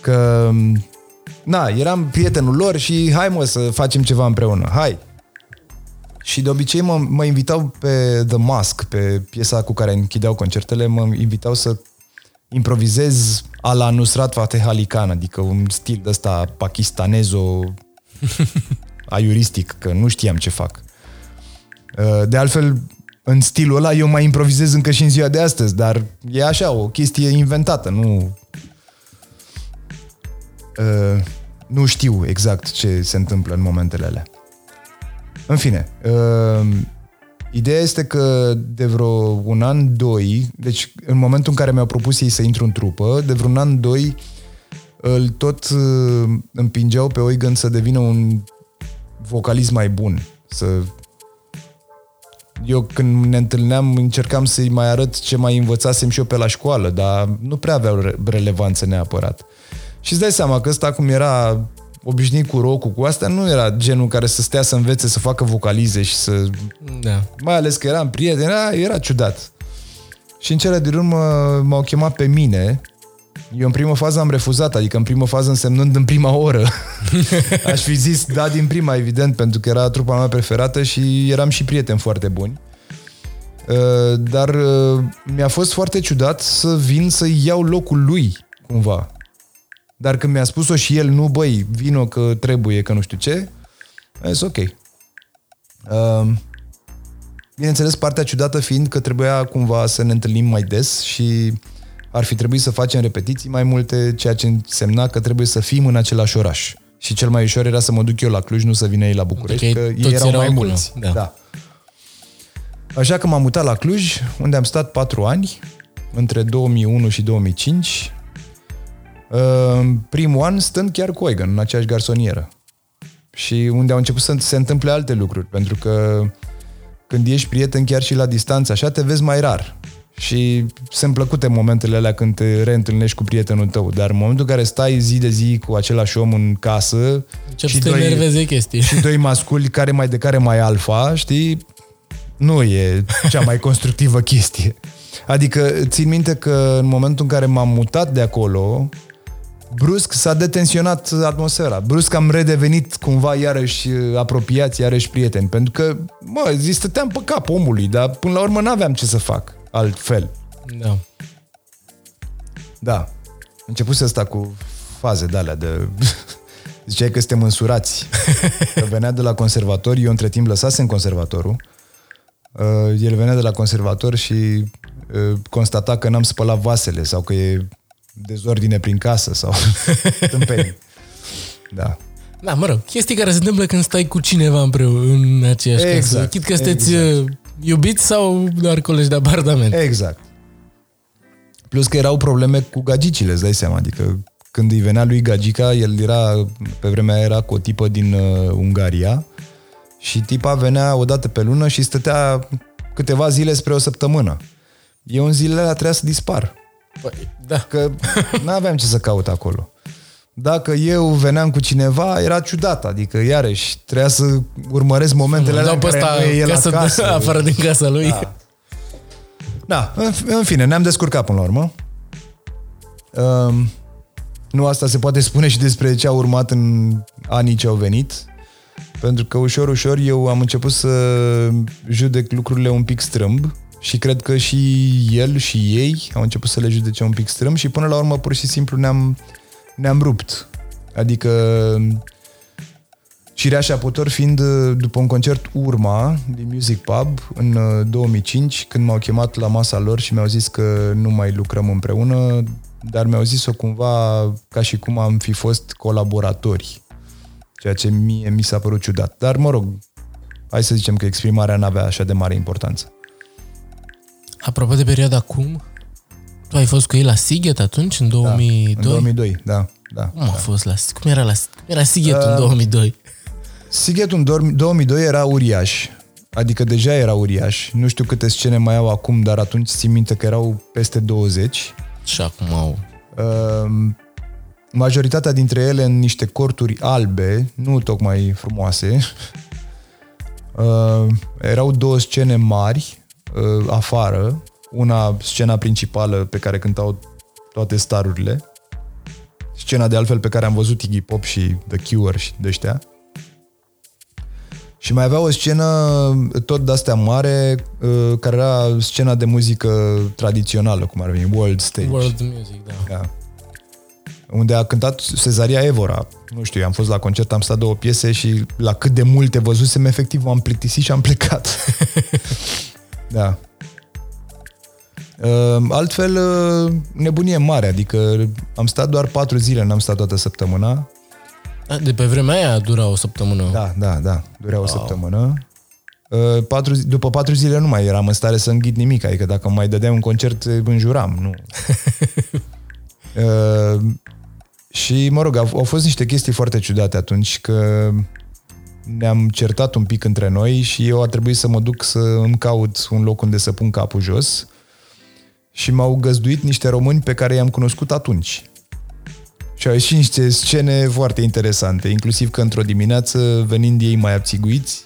Că, na, eram prietenul lor și hai mă să facem ceva împreună, hai. Și de obicei mă, mă invitau pe The Mask, pe piesa cu care închideau concertele, mă invitau să improvizez a la Nusrat Fateh Ali Khan, adică un stil de ăsta pakistanezo aiuristic, că nu știam ce fac. Uh, de altfel, în stilul ăla eu mai improvizez încă și în ziua de astăzi, dar e așa, o chestie inventată, nu... Uh, nu știu exact ce se întâmplă în momentele alea. În fine, uh, ideea este că de vreo un an, doi, deci în momentul în care mi-au propus ei să intru în trupă, de vreo un an, doi, îl tot uh, împingeau pe Oigan să devină un vocalist mai bun, să eu când ne întâlneam încercam să-i mai arăt ce mai învățasem și eu pe la școală, dar nu prea aveau relevanță neapărat. Și îți dai seama că ăsta cum era obișnuit cu rock cu astea, nu era genul care să stea să învețe să facă vocalize și să... Da. Mai ales că eram prieten, era, era ciudat. Și în cele din urmă m-au chemat pe mine. Eu în primă fază am refuzat, adică în primă fază însemnând în prima oră. Aș fi zis da din prima, evident, pentru că era trupa mea preferată și eram și prieteni foarte buni. Uh, dar uh, mi-a fost foarte ciudat să vin să iau locul lui, cumva. Dar când mi-a spus-o și el, nu băi, vino că trebuie, că nu știu ce, a zis ok. Uh, bineînțeles, partea ciudată fiind că trebuia cumva să ne întâlnim mai des și ar fi trebuit să facem repetiții mai multe, ceea ce însemna că trebuie să fim în același oraș. Și cel mai ușor era să mă duc eu la Cluj, nu să vină ei la București, Ok, că toți ei erau erau mai acolo, mulți. da. da. Așa că m-am mutat la Cluj, unde am stat patru ani, între 2001 și 2005. Uh, Primul an stând chiar cu Oigan, în aceeași garsonieră. Și unde au început să se întâmple alte lucruri, pentru că când ești prieten chiar și la distanță, așa te vezi mai rar. Și sunt plăcute momentele alea când te reîntâlnești cu prietenul tău, dar în momentul în care stai zi de zi cu același om în casă Încep să te enerveze chestii. și doi masculi care mai de care mai alfa, știi, nu e cea mai constructivă chestie. Adică țin minte că în momentul în care m-am mutat de acolo, brusc s-a detensionat atmosfera. Brusc am redevenit cumva iarăși apropiați, iarăși prieteni. Pentru că, mă, zi, stăteam pe cap omului, dar până la urmă n-aveam ce să fac altfel. Da. Da. Început să sta cu faze de alea de... Ziceai că suntem măsurați. Că venea de la conservator, eu între timp lăsasem conservatorul. Uh, El venea de la conservator și uh, constata că n-am spălat vasele sau că e dezordine prin casă sau tâmpenii. Da. Da, mă rog, chestii care se întâmplă când stai cu cineva împreună în aceeași casă. Exact, Chit că sunteți exact. uh, iubiți sau doar colegi de apartament. Exact. Plus că erau probleme cu gagicile, îți dai seama. Adică când îi venea lui Gagica, el era, pe vremea aia era cu o tipă din uh, Ungaria și tipa venea o dată pe lună și stătea câteva zile spre o săptămână. Eu în zilele alea trebuia să dispar. Păi, da. Că nu aveam ce să caut acolo. Dacă eu veneam cu cineva, era ciudat. Adică, iarăși, trebuia să urmăresc momentele Îl alea dau în pe care ăsta nu e el casă, acasă. afară din casa lui. Da. Da, în, în fine, ne-am descurcat până la urmă. Um, nu asta se poate spune și despre ce a urmat în anii ce au venit, pentru că ușor, ușor eu am început să judec lucrurile un pic strâmb și cred că și el și ei au început să le judece un pic strâmb și până la urmă pur și simplu ne-am, ne-am rupt. Adică Cireașa Potor fiind uh, după un concert Urma din Music Pub în uh, 2005, când m-au chemat la masa lor și mi-au zis că nu mai lucrăm împreună, dar mi-au zis-o cumva ca și cum am fi fost colaboratori, ceea ce mie mi s-a părut ciudat. Dar mă rog, hai să zicem că exprimarea n-avea așa de mare importanță. Apropo de perioada acum, tu ai fost cu ei la Sighet atunci, în 2002? Da, în 2002, da. da. Cum a fost la Cum era, la, cum era Sighet Uh, în 2002? Sighetul în 2000 2002 era uriaș, adică deja era uriaș. Nu știu câte scene mai au acum, dar atunci țin minte că erau peste 20. Și acum au... Uh, majoritatea dintre ele în niște corturi albe, nu tocmai frumoase. Uh, erau două scene mari uh, afară, una scena principală pe care cântau toate starurile, scena de altfel pe care am văzut Iggy Pop și The Cure și de ăștia. Și mai avea o scenă tot de-astea mare, uh, care era scena de muzică tradițională, cum ar veni, World Stage. World Music, da. Da. Unde a cântat Cezaria Evora. Nu știu, am fost la concert, am stat două piese și la cât de multe văzusem, efectiv m-am plictisit și am plecat. da. Uh, Altfel, uh, nebunie mare, adică am stat doar patru zile, n-am stat toată săptămâna. A, De pe vremea aia dura o săptămână. Da, da, da, durea o săptămână. Uh, Patru, zi- după patru zile nu mai eram în stare să înghit nimic, adică dacă mai dădeam un concert, înjuram, nu. uh, și, mă rog, au, au fost niște chestii foarte ciudate atunci, că ne-am certat un pic între noi și eu a trebuit să mă duc să îmi caut un loc unde să pun capul jos și m-au găzduit niște români pe care i-am cunoscut atunci. Și au ieșit niște scene foarte interesante, inclusiv că într-o dimineață, venind ei mai abțiguiți,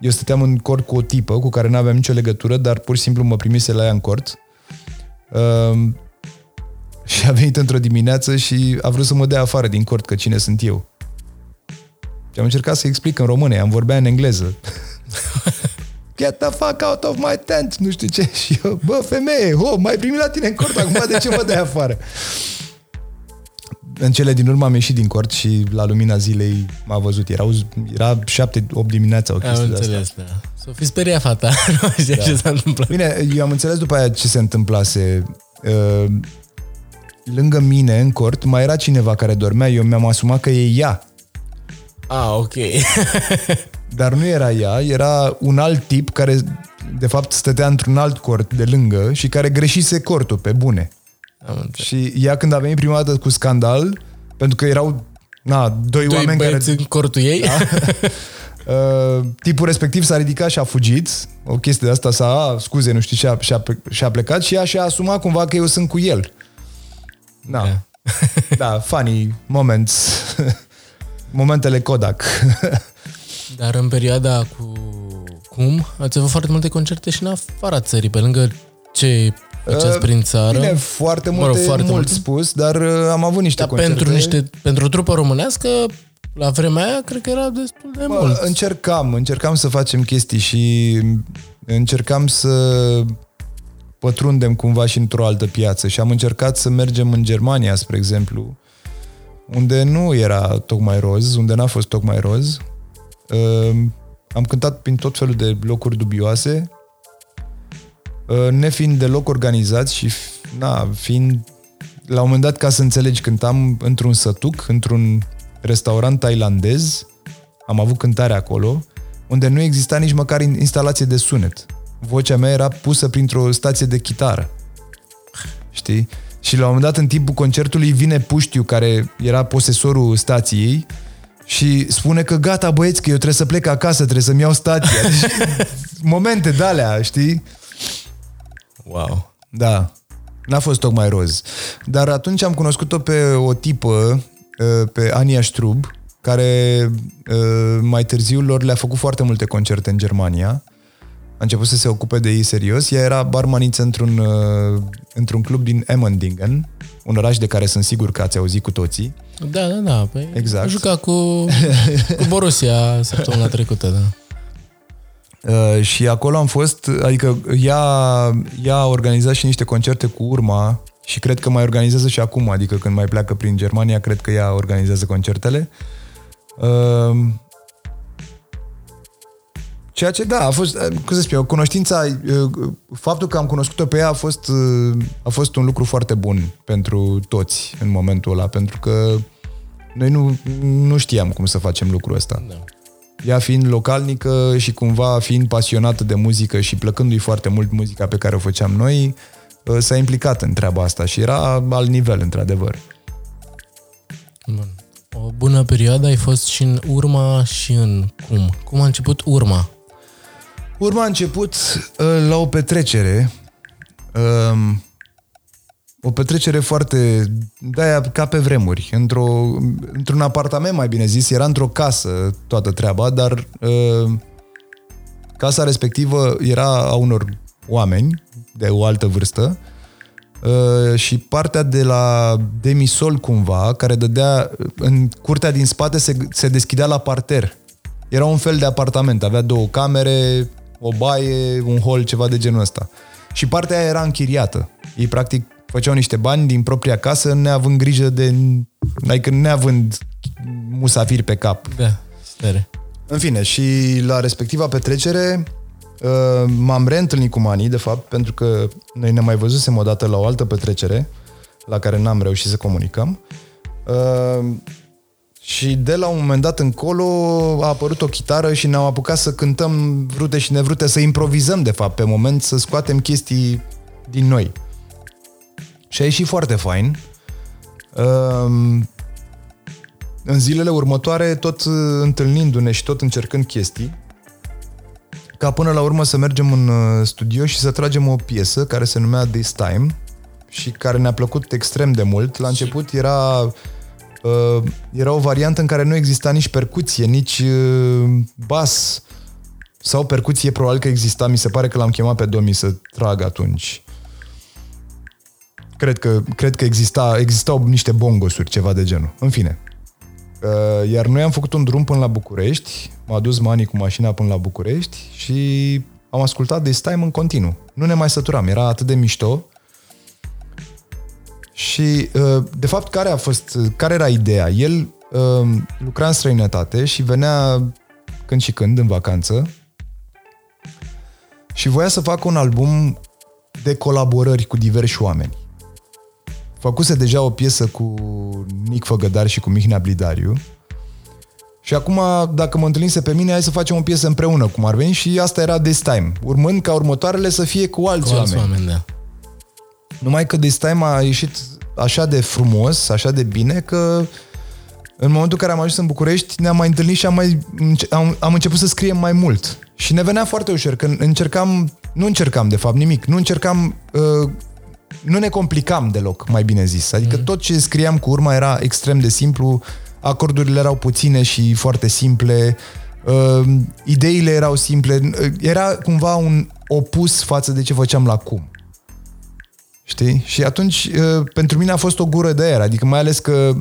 eu stăteam în cort cu o tipă cu care nu aveam nicio legătură, dar pur și simplu mă primise la ea în cort. Um, și a venit într-o dimineață și a vrut să mă dea afară din cort, că cine sunt eu. Și am încercat să explic în română, am vorbea în engleză. Get the fuck out of my tent, nu știu ce. Și eu, bă, femeie, ho, mai primit la tine în cort, acum de ce mă dai afară? În cele din urmă am ieșit din cort și la lumina zilei m-a văzut. Erau, era 7-8 dimineața o Am chestie de asta. înțeles, da. S-o fi speriat fata. nu știa Da. ce s-a întâmplat. Bine, eu am înțeles după aia ce se întâmplase. Uh, Lângă mine, în cort, mai era cineva care dormea. Eu mi-am asumat că e ea. Ah, ok. Dar nu era ea, era un alt tip care, de fapt, stătea într-un alt cort de lângă și care greșise cortul, pe bune. Am înțeles. Și ea când a venit prima dată cu scandal, pentru că erau na, doi, Doi oameni care... băieți în cortul ei? Da? Uh, tipul respectiv s-a ridicat și a fugit. O chestie de asta s-a, a, scuze, nu știu, și a, și a, și a plecat și ea și-a asumat cumva că eu sunt cu el. Da. Da. Da, funny moments. Momentele Kodak. Dar în perioada cu cum ați avut foarte multe concerte și în afara țării, pe lângă ce făceați prin țară. Bine, foarte Mă multe, rog, foarte mult multe. spus, dar uh, am avut niște Dar concerte. pentru, niște, pentru o trupă românească, la vremea aia, cred că era destul de Bă, mult. încercam, încercam să facem chestii și încercam să pătrundem cumva și într-o altă piață și am încercat să mergem în Germania, spre exemplu, unde nu era tocmai roz, unde n-a fost tocmai roz. Uh, Am cântat prin tot felul de locuri dubioase, uh, nefiind deloc organizați și f- na, fiind la un moment dat, ca să înțelegi, cântam într-un sătuc, într-un restaurant tailandez, am avut cântare acolo, unde nu exista nici măcar in- instalație de sunet. Vocea mea era pusă printr-o stație de chitară. Știi? Și la un moment dat, în timpul concertului, vine Puștiu, care era posesorul stației, și spune că gata băieți, că eu trebuie să plec acasă, trebuie să-mi iau stația. Deci, momente de alea, știi? Wow. Da, n-a fost tocmai roz. Dar atunci am cunoscut-o pe o tipă, uh, pe Ania Strub, care uh, mai târziu lor le-a făcut foarte multe concerte în Germania. A început să se ocupe de ei serios. Ea era barmaniță într-un, uh, într-un club din Emmendingen, un oraș de care sunt sigur că ați auzit cu toții. Da, da, da. Păi Exact. A jucat cu, cu Borussia săptămâna trecută, da. Uh, și acolo am fost, adică ea, ea a organizat și niște concerte cu Urma și cred că mai organizează și acum, adică când mai pleacă prin Germania, cred că ea organizează concertele. Uh, ceea ce, da, a fost, uh, cum să spun eu, cunoștința, uh, faptul că am cunoscut-o pe ea a fost, uh, a fost un lucru foarte bun pentru toți în momentul ăla, pentru că noi nu, nu știam cum să facem lucrul ăsta da. ea fiind localnică și cumva fiind pasionată de muzică și plăcându-i foarte mult muzica pe care o făceam noi, uh, s-a implicat în treaba asta și era al nivel, într-adevăr. Bun. O bună perioadă ai fost și în urma și în cum. Cum a început urma? Urma a început uh, la o petrecere, um, o petrecere foarte, de-aia ca pe vremuri, într-o, într-un apartament mai bine zis, era într-o casă toată treaba, dar uh, casa respectivă era a unor oameni de o altă vârstă uh, și partea de la demisol cumva, care dădea în curtea din spate se, se deschidea la parter. Era un fel de apartament, avea două camere, o baie, un hol, ceva de genul ăsta. Și partea aia era închiriată. Ei practic făceau niște bani din propria casă, neavând grijă de... Adică neavând musafiri pe cap. Da, stare. În fine, și la respectiva petrecere uh, m-am reîntâlnit cu Mani, de fapt, pentru că noi ne mai văzusem o dată la o altă petrecere la care n-am reușit să comunicăm. Uh, și de la un moment dat încolo a apărut o chitară și ne-am apucat să cântăm vrute și nevrute, să improvizăm, de fapt, pe moment, să scoatem chestii din noi. Și a ieșit foarte fain. Um, în zilele următoare, tot întâlnindu-ne și tot încercând chestii, ca până la urmă să mergem în uh, studio și să tragem o piesă care se numea This Time și care ne-a plăcut extrem de mult. La început era, uh, era o variantă în care nu exista nici percuție, nici uh, bas sau percuție probabil că exista. Mi se pare că l-am chemat pe Domi să trag atunci. Cred că, cred că exista, existau niște bongosuri, ceva de genul. În fine. Uh, iar noi am făcut un drum până la București, m-a dus Mani cu mașina până la București și am ascultat de Time în continuu. Nu ne mai săturam, era atât de mișto. Și, uh, de fapt, care a fost, care era ideea? El uh, lucra în străinătate și venea când și când în vacanță și voia să facă un album de colaborări cu diversi oameni făcuse deja o piesă cu Nic Făgădar și cu Mihnea Blidariu. Și acum, dacă mă întâlnise pe mine, hai să facem o piesă împreună, cum ar veni, și asta era This Time, urmând ca următoarele să fie cu alți, Cu alți oameni. oameni, da. Numai că This Time a ieșit așa de frumos, așa de bine, că în momentul în care am ajuns în București, ne-am mai întâlnit și am, mai, am, am început să scriem mai mult. Și ne venea foarte ușor, că încercam, nu încercam de fapt nimic, nu încercam uh, nu ne complicam deloc, mai bine zis. Adică mm. tot ce scriam cu urma era extrem de simplu, acordurile erau puține și foarte simple, uh, ideile erau simple, uh, era cumva un opus față de ce făceam la cum. Știi? Și atunci, uh, pentru mine a fost o gură de aer, adică mai ales că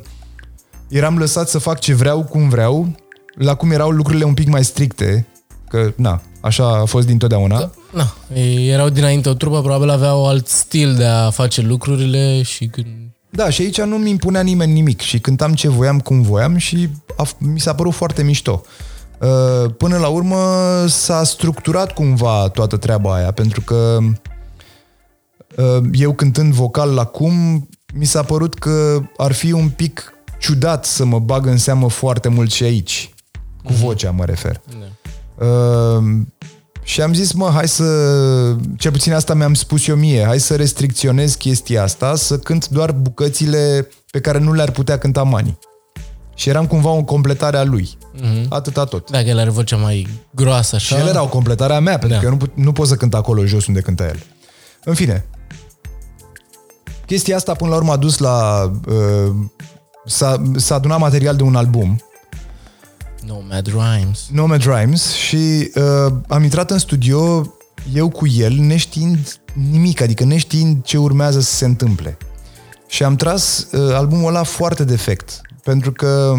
eram lăsat să fac ce vreau, cum vreau, la cum erau lucrurile un pic mai stricte, că, na, așa a fost dintotdeauna. Da. Na, ei erau dinainte o trupă, probabil aveau alt stil de a face lucrurile și când... Da, și aici nu mi impunea nimeni nimic și cântam ce voiam, cum voiam și a, mi s-a părut foarte mișto. Uh, până la urmă s-a structurat cumva toată treaba aia, pentru că uh, eu cântând vocal la cum, mi s-a părut că ar fi un pic ciudat să mă bag în seamă foarte mult și aici. Cu vocea mă refer. Da. Uh, și am zis, mă, hai să, cel puțin asta mi-am spus eu mie, hai să restricționez chestia asta, să cânt doar bucățile pe care nu le-ar putea cânta Mani. Și eram cumva o completare a lui. Mm-hmm. Atâta tot. Dacă el are vocea mai groasă așa. Și el era o completare a mea, pentru da. că eu nu, nu pot să cânt acolo jos unde cânta el. În fine. Chestia asta până la urmă a dus la... Uh, s-a, s-a adunat material de un album Nomad Rhymes. Nomad Rhymes și uh, am intrat în studio eu cu el neștiind nimic, adică neștiind ce urmează să se întâmple. Și am tras uh, albumul ăla foarte defect, pentru că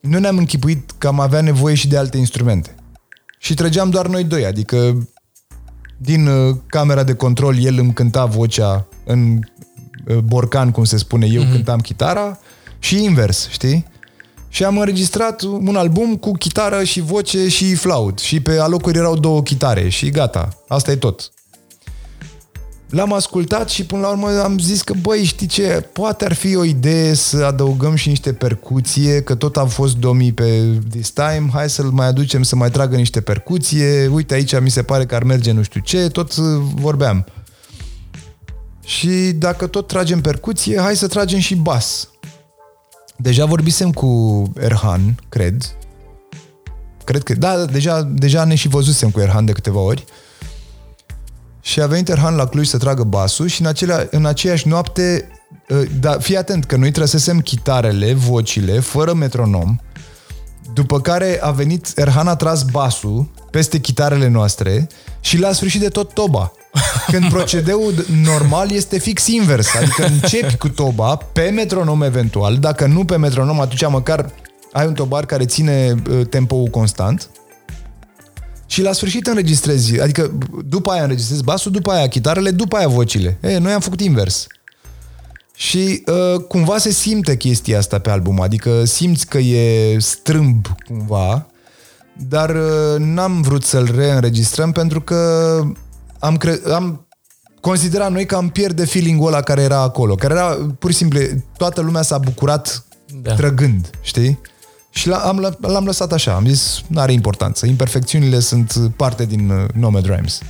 nu ne-am închipuit că am avea nevoie și de alte instrumente. Și trăgeam doar noi doi, adică din uh, camera de control el îmi cânta vocea în uh, borcan, cum se spune, eu mm-hmm. cântam chitara și invers, știi? și am înregistrat un album cu chitară și voce și flaut. Și pe alocuri erau două chitare și gata. Asta e tot. L-am ascultat și până la urmă am zis că, băi, știi ce, poate ar fi o idee să adăugăm și niște percuție, că tot am fost domii pe this time, hai să-l mai aducem să mai tragă niște percuție, uite aici mi se pare că ar merge nu știu ce, tot vorbeam. Și dacă tot tragem percuție, hai să tragem și bas. Deja vorbisem cu Erhan, cred. Cred că, da, deja, deja ne și văzusem cu Erhan de câteva ori. Și a venit Erhan la Cluj să tragă basul și în, acelea, în aceeași noapte, ă, da, fii atent că noi trăsesem chitarele, vocile, fără metronom, după care a venit, Erhan a tras basul peste chitarele noastre și la sfârșit de tot toba. Când procedeul normal este fix invers, adică începi cu toba pe metronom eventual, dacă nu pe metronom, atunci măcar ai un tobar care ține uh, tempoul constant Și la sfârșit înregistrezi, adică după aia înregistrezi basul, după aia chitarele, după aia vocile. E, noi am făcut invers. Și uh, cumva se simte chestia asta pe album, adică simți că e strâmb cumva, dar uh, n-am vrut să-l reînregistrăm pentru că am, cre- am considerat noi că am pierde feeling-ul ăla care era acolo, care era pur și simplu, toată lumea s-a bucurat da. trăgând, știi? Și l-am, l-am lăsat așa, am zis, nu are importanță, imperfecțiunile sunt parte din uh, Nomad Rhymes.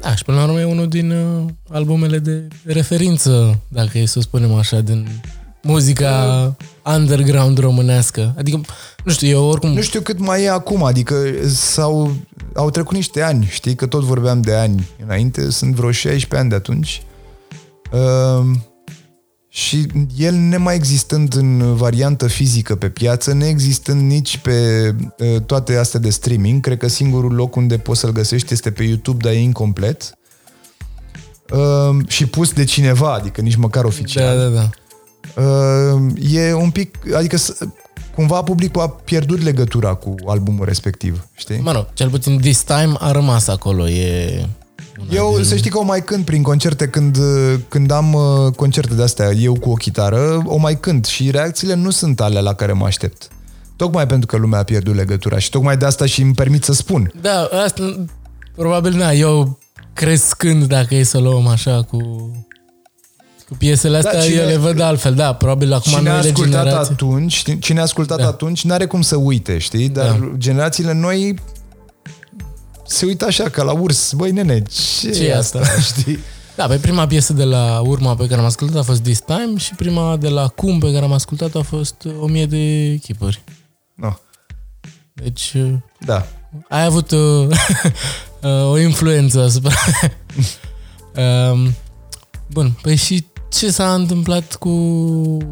Da, și până la urmă e unul din uh, albumele de referință, dacă e să spunem așa, din muzica underground românească. Adică, nu știu, eu oricum... Nu știu cât mai e acum, adică s-au, au trecut niște ani, știi, că tot vorbeam de ani înainte, sunt vreo 16 ani de atunci. Uh, și el nemai existând în variantă fizică pe piață, neexistând nici pe uh, toate astea de streaming, cred că singurul loc unde poți să-l găsești este pe YouTube, dar e incomplet. Uh, și pus de cineva, adică nici măcar oficial. Da, da, da. Uh, e un pic, adică cumva publicul a pierdut legătura cu albumul respectiv, știi? Mă rog, cel puțin This Time a rămas acolo, e... Eu din... să știi că o mai cânt prin concerte când, când am uh, concerte de astea, eu cu o chitară, o mai cânt și reacțiile nu sunt alea la care mă aștept. Tocmai pentru că lumea a pierdut legătura și tocmai de asta și îmi permit să spun. Da, asta probabil na, eu crescând dacă e să luăm așa cu cu piesele da, astea da, cine, eu le văd altfel, da, probabil acum cine a ascultat generații. atunci, cine a ascultat da. atunci n-are cum să uite, știi? Dar da. generațiile noi se uită așa ca la urs. Băi, nene, ce, ce e asta? asta? Știi? Da, pe prima piesă de la urma pe care am ascultat a fost This Time și prima de la Cum pe care am ascultat a fost O mie de echipări. No. Deci... Uh, da. Ai avut uh, uh, o influență asupra... um, bun, păi și ce s-a întâmplat cu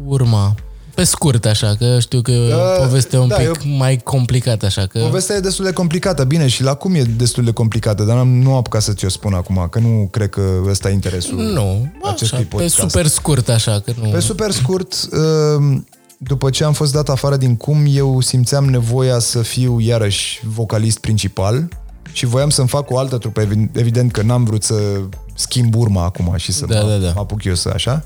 urma? Pe scurt, așa, că știu că uh, povestea un da, pic eu, mai complicată, așa că... Povestea e destul de complicată, bine, și la cum e destul de complicată, dar nu am apucat să ți-o spun acum, că nu cred că ăsta e interesul Nu, așa, pe super scurt, așa, că nu... Pe super scurt, uh, după ce am fost dat afară din cum, eu simțeam nevoia să fiu iarăși vocalist principal și voiam să-mi fac o altă trupă, evident că n-am vrut să schimb urma acum și să da, mă, da, da. mă apuc eu să așa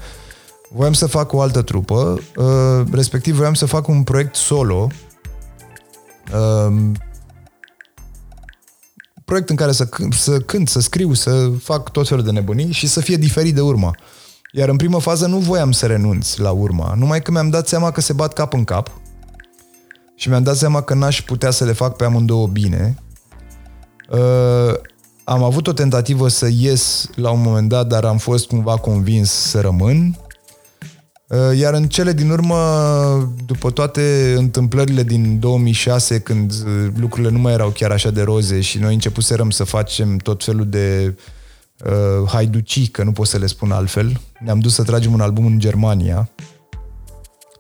voiam să fac o altă trupă, uh, respectiv voiam să fac un proiect solo, uh, proiect în care să, să cânt, să scriu, să fac tot felul de nebunii și să fie diferit de urma. Iar în primă fază nu voiam să renunț la urma, numai că mi-am dat seama că se bat cap în cap și mi-am dat seama că n-aș putea să le fac pe amândouă bine. Uh, am avut o tentativă să ies la un moment dat, dar am fost cumva convins să rămân Uh, iar în cele din urmă, după toate întâmplările din 2006, când uh, lucrurile nu mai erau chiar așa de roze și noi începuserăm să facem tot felul de uh, haiducii, că nu pot să le spun altfel, ne-am dus să tragem un album în Germania,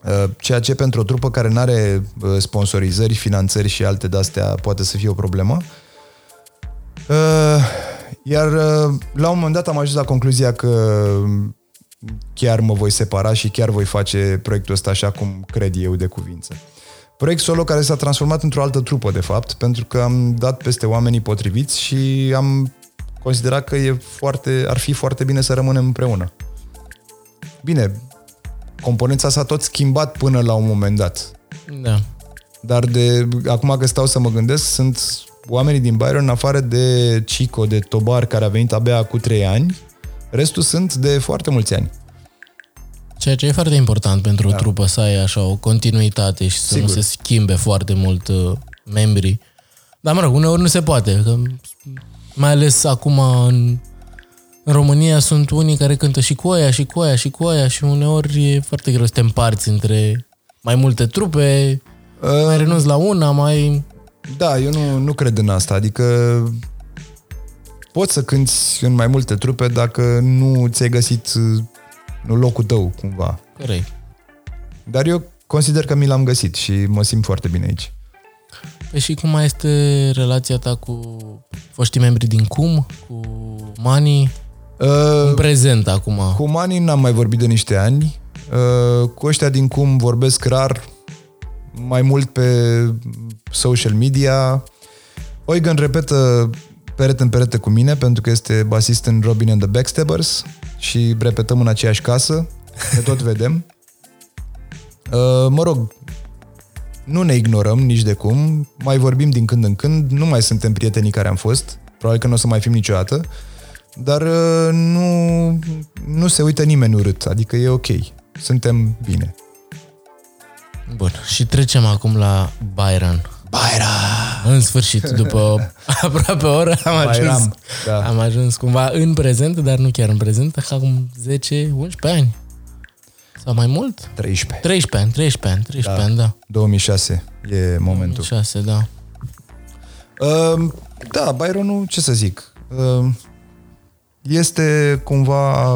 uh, ceea ce pentru o trupă care nu are uh, sponsorizări, finanțări și alte de-astea poate să fie o problemă. Uh, iar uh, la un moment dat am ajuns la concluzia că chiar mă voi separa și chiar voi face proiectul ăsta așa cum cred eu de cuvință. Proiect solo care s-a transformat într-o altă trupă, de fapt, pentru că am dat peste oamenii potriviți și am considerat că e foarte, ar fi foarte bine să rămânem împreună. Bine, componența s-a tot schimbat până la un moment dat. Da. Dar de acum că stau să mă gândesc, sunt oamenii din Byron, în afară de Chico, de Tobar, care a venit abia cu 3 ani, Restul sunt de foarte mulți ani. Ceea ce e foarte important pentru da. o trupă, să ai așa o continuitate și să Sigur. nu se schimbe foarte mult uh, membrii. Dar mă rog, uneori nu se poate. Că mai ales acum în, în România sunt unii care cântă și cu aia, și cu aia, și cu aia și uneori e foarte greu să te împarți între mai multe trupe, uh, mai renunți la una, mai... Da, eu nu, nu cred în asta. Adică poți să cânti în mai multe trupe dacă nu ți-ai găsit uh, locul tău, cumva. Corect. Dar eu consider că mi l-am găsit și mă simt foarte bine aici. Păi și cum mai este relația ta cu foștii membri din CUM, cu Mani, uh, în prezent acum? Cu Mani n-am mai vorbit de niște ani. Uh, cu ăștia din CUM vorbesc rar, mai mult pe social media. Eugen repetă perete în perete cu mine pentru că este basist în Robin and the Backstabbers și repetăm în aceeași casă, ne tot vedem. Uh, mă rog, nu ne ignorăm nici de cum, mai vorbim din când în când, nu mai suntem prietenii care am fost, probabil că nu o să mai fim niciodată, dar uh, nu, nu se uită nimeni urât, adică e ok, suntem bine. Bun, și trecem acum la Byron. Byron! În sfârșit, după aproape o oră, am ajuns, Bayram, da. am ajuns cumva în prezent, dar nu chiar în prezent, acum 10-11 ani. Sau mai mult? 13. 13 ani, 13 ani, 13 da. ani, da. 2006 e momentul. 6, da. Uh, da, Byronul, ce să zic, uh, este cumva,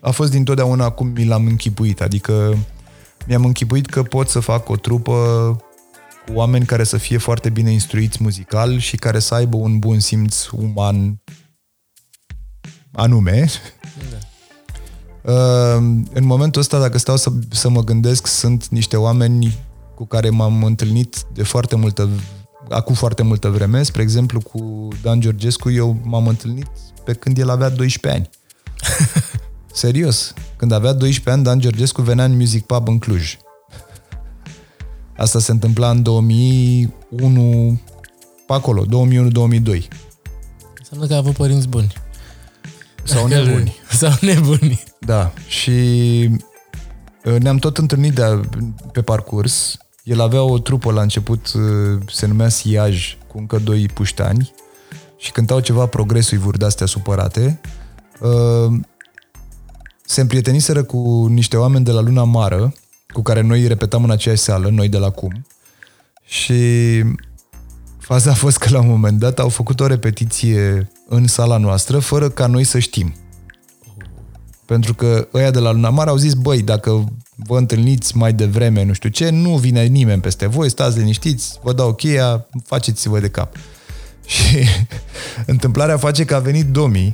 a fost dintotdeauna cum mi l-am închipuit, adică mi-am închipuit că pot să fac o trupă cu oameni care să fie foarte bine instruiți muzical și care să aibă un bun simț uman anume. Da. Uh, în momentul ăsta, dacă stau să, să mă gândesc, sunt niște oameni cu care m-am întâlnit de foarte multă acum foarte multă vreme. Spre exemplu, cu Dan Georgescu eu m-am întâlnit pe când el avea 12 ani. Serios. Când avea 12 ani, Dan Georgescu venea în Music Pub în Cluj. Asta se întâmpla în 2001, pe acolo, 2001-2002. Înseamnă că a avut părinți buni. Sau nebuni. Sau nebuni. Da. Și uh, ne-am tot întâlnit de pe parcurs. El avea o trupă la început, uh, se numea Siaj, cu încă doi puștani și cântau ceva progresivuri de-astea supărate. Uh, se împrieteniseră cu niște oameni de la Luna Mară, cu care noi repetam în aceeași sală, noi de la cum. Și faza a fost că la un moment dat au făcut o repetiție în sala noastră, fără ca noi să știm. Pentru că ăia de la Luna Mare au zis, băi, dacă vă întâlniți mai devreme, nu știu ce, nu vine nimeni peste voi, stați liniștiți, vă dau cheia, faceți-vă de cap. Și întâmplarea face că a venit Domi,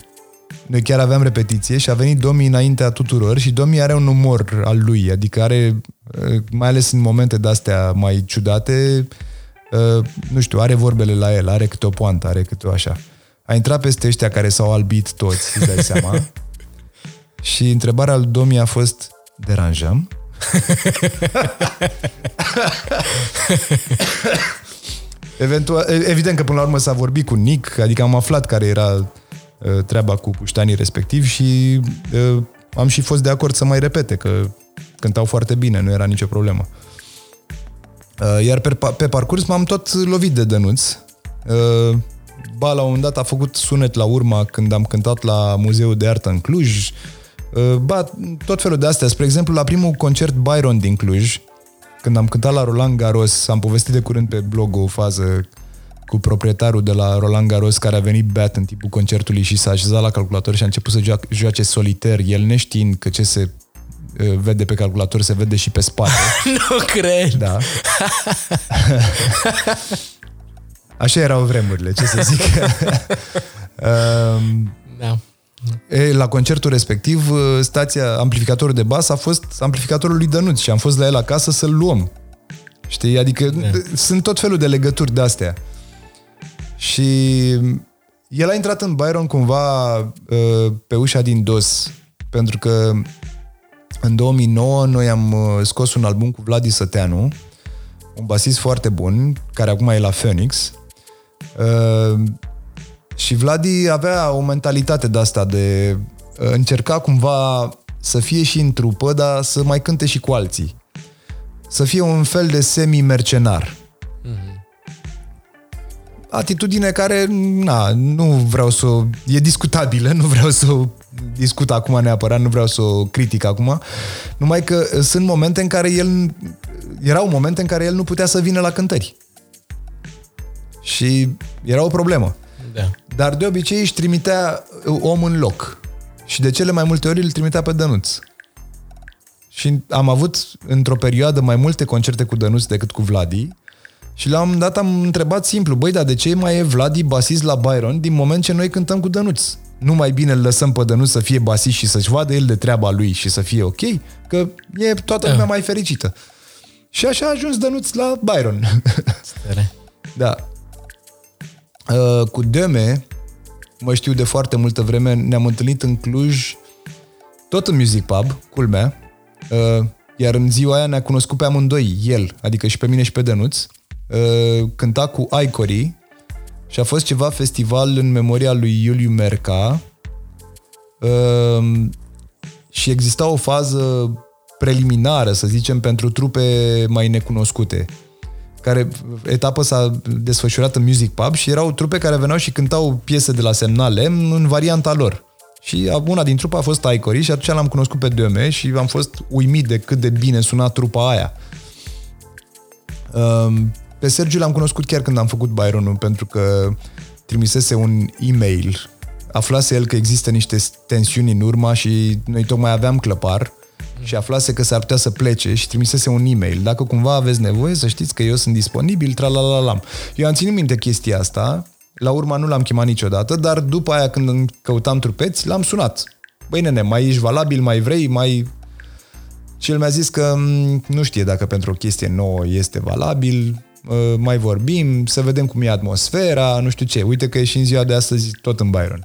noi chiar aveam repetiție și a venit Domi înaintea tuturor și Domi are un umor al lui, adică are, mai ales în momente de-astea mai ciudate, nu știu, are vorbele la el, are câte o poantă, are câte o așa. A intrat peste ăștia care s-au albit toți, îți dai seama. și întrebarea lui Domi a fost, deranjăm? Eventual, evident că până la urmă s-a vorbit cu Nick, adică am aflat care era uh, treaba cu puștanii respectiv și uh, am și fost de acord să mai repete, că cântau foarte bine, nu era nicio problemă. Uh, iar pe, pe parcurs m-am tot lovit de dănuț. Uh, ba, la un moment dat a făcut sunet la urma când am cântat la Muzeul de Artă în Cluj. Uh, ba, tot felul de astea. Spre exemplu, la primul concert Byron din Cluj, când am cântat la Roland Garros, am povestit de curând pe blog o fază cu proprietarul de la Roland Garros care a venit beat în timpul concertului și s-a așezat la calculator și a început să joace soliter, el neștiind că ce se vede pe calculator se vede și pe spate. nu cred! Da. Așa erau vremurile, ce să zic. um, da. E, la concertul respectiv, stația, amplificatorul de bas a fost amplificatorul lui Dănuț și am fost la el acasă să-l luăm. Știi? Adică da. sunt tot felul de legături de astea. Și el a intrat în Byron cumva pe ușa din dos, pentru că în 2009 noi am scos un album cu Vladi Săteanu, un basist foarte bun, care acum e la Phoenix. Și Vladi avea o mentalitate de asta de încerca cumva să fie și în trupă, dar să mai cânte și cu alții. Să fie un fel de semi-mercenar. Mm-hmm. Atitudine care, na, nu vreau să o... E discutabilă, nu vreau să o discut acum neapărat, nu vreau să o critic acum, numai că sunt momente în care el... Erau momente în care el nu putea să vină la cântări. Și era o problemă. Da. Dar de obicei își trimitea om în loc. Și de cele mai multe ori îl trimitea pe Dănuț. Și am avut într-o perioadă mai multe concerte cu Dănuț decât cu Vladi. Și la un moment dat am întrebat simplu, băi, dar de ce mai e Vladi basist la Byron din moment ce noi cântăm cu Dănuț? Nu mai bine îl lăsăm pe Dănuț să fie basist și să-și vadă el de treaba lui și să fie ok? Că e toată lumea da. mai fericită. Și așa a ajuns Dănuț la Byron. Stere. da. Uh, cu Deme, mă știu de foarte multă vreme, ne-am întâlnit în Cluj, tot în Music Pub, culmea, uh, iar în ziua aia ne-a cunoscut pe amândoi, el, adică și pe mine și pe Dănuț, uh, cânta cu Icori și a fost ceva festival în memoria lui Iuliu Merca uh, și exista o fază preliminară, să zicem, pentru trupe mai necunoscute care etapă s-a desfășurat în Music Pub și erau trupe care veneau și cântau piese de la semnale în varianta lor. Și una din trupe a fost Taicori și atunci l-am cunoscut pe Deme și am fost uimit de cât de bine suna trupa aia. Um, pe Sergiu l-am cunoscut chiar când am făcut Byron pentru că trimisese un e-mail. Aflase el că există niște tensiuni în urma și noi tocmai aveam clăpar și aflase că s-ar putea să plece și trimisese un e-mail. Dacă cumva aveți nevoie, să știți că eu sunt disponibil, tralalalam. Eu am ținut minte chestia asta, la urma nu l-am chemat niciodată, dar după aia când căutam trupeți, l-am sunat. Băi nene, mai ești valabil, mai vrei, mai... Și el mi-a zis că mm, nu știe dacă pentru o chestie nouă este valabil, ă, mai vorbim, să vedem cum e atmosfera, nu știu ce. Uite că e și în ziua de astăzi tot în Byron.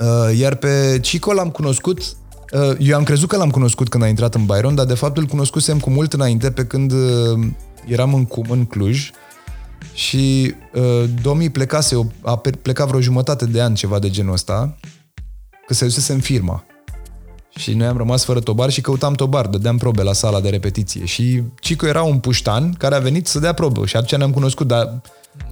Ă, iar pe Cico l-am cunoscut Uh, eu am crezut că l-am cunoscut când a intrat în Byron, dar de fapt îl cunoscusem cu mult înainte pe când uh, eram în cum în Cluj și uh, Domi plecase, a plecat vreo jumătate de an, ceva de genul ăsta, că se dusese în firma. Și noi am rămas fără tobar și căutam tobar, dădeam probe la sala de repetiție. Și Cico era un puștan care a venit să dea probă și atunci ne-am cunoscut, dar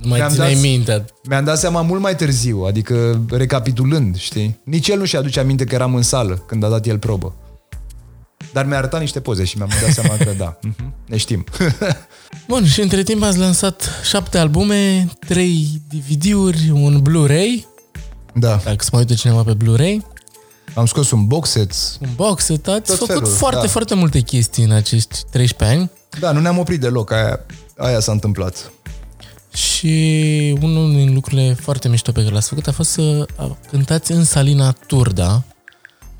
nu mai țineai dat, minte. Mi-am dat seama mult mai târziu, adică recapitulând, știi? Nici el nu și aduce aminte că eram în sală când a dat el probă. Dar mi-a arătat niște poze și mi-am dat seama că da, mhm, ne știm. Bun, și între timp ați lansat șapte albume, trei DVD-uri, un Blu-ray. Da. Dacă se mai uită cineva pe Blu-ray. Am scos un box set. Un box set, ați Tot făcut felul, foarte, da. foarte multe chestii în acești 13 ani. Da, nu ne-am oprit deloc, aia, aia s-a întâmplat. Și unul din lucrurile foarte mișto pe care l-ați făcut a fost să cântați în Salina Turda.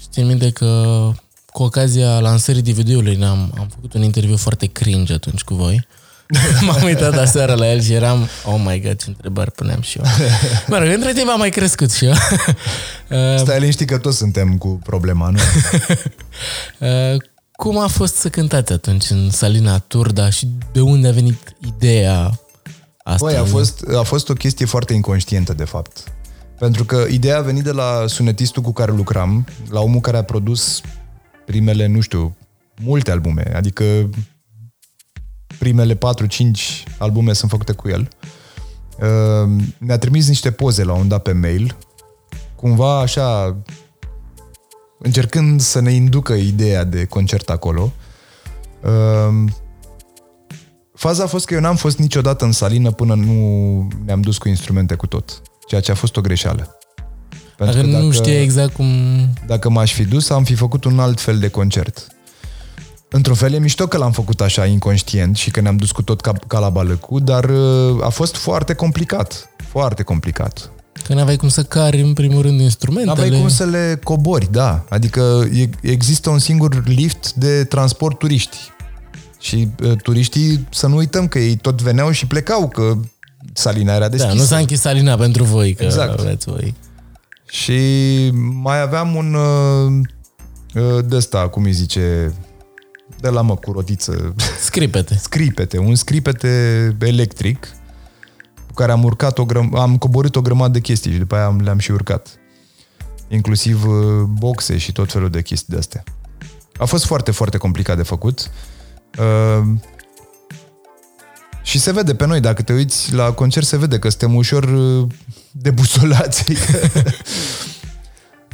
Știi minte că cu ocazia lansării DVD-ului am, am făcut un interviu foarte cringe atunci cu voi. M-am uitat aseară la el și eram, oh my god, ce întrebări puneam și eu. Mă rog, între timp am mai crescut și eu. Stai liniștit că toți suntem cu problema, nu? Cum a fost să cântați atunci în Salina Turda și de unde a venit ideea Asta Băi, a fost, a fost o chestie foarte inconștientă, de fapt. Pentru că ideea a venit de la sunetistul cu care lucram, la omul care a produs primele, nu știu, multe albume, adică primele 4-5 albume sunt făcute cu el. Uh, ne-a trimis niște poze la un dat pe mail, cumva așa, încercând să ne inducă ideea de concert acolo. Uh, Faza a fost că eu n-am fost niciodată în salină până nu ne-am dus cu instrumente cu tot. Ceea ce a fost o greșeală. Pentru dacă, că nu știe exact cum... Dacă m-aș fi dus, am fi făcut un alt fel de concert. Într-un fel e mișto că l-am făcut așa inconștient și că ne-am dus cu tot ca, ca la balăcu, dar uh, a fost foarte complicat. Foarte complicat. Că n-aveai cum să cari în primul rând instrumentele. N-aveai cum să le cobori, da. Adică există un singur lift de transport turiști și uh, turiștii, să nu uităm că ei tot veneau și plecau, că salina era deschisă. Da, nu s-a închis salina pentru voi, că exact. aveți voi. Și mai aveam un uh, uh, de ăsta, cum îi zice, de la mă cu rotiță. Scripete. scripete, un scripete electric cu care am urcat o grăm- am coborât o grămadă de chestii și după aia le-am și urcat. Inclusiv uh, boxe și tot felul de chestii de astea. A fost foarte, foarte complicat de făcut. Uh, și se vede pe noi, dacă te uiți la concert, se vede că suntem ușor uh, debusolați.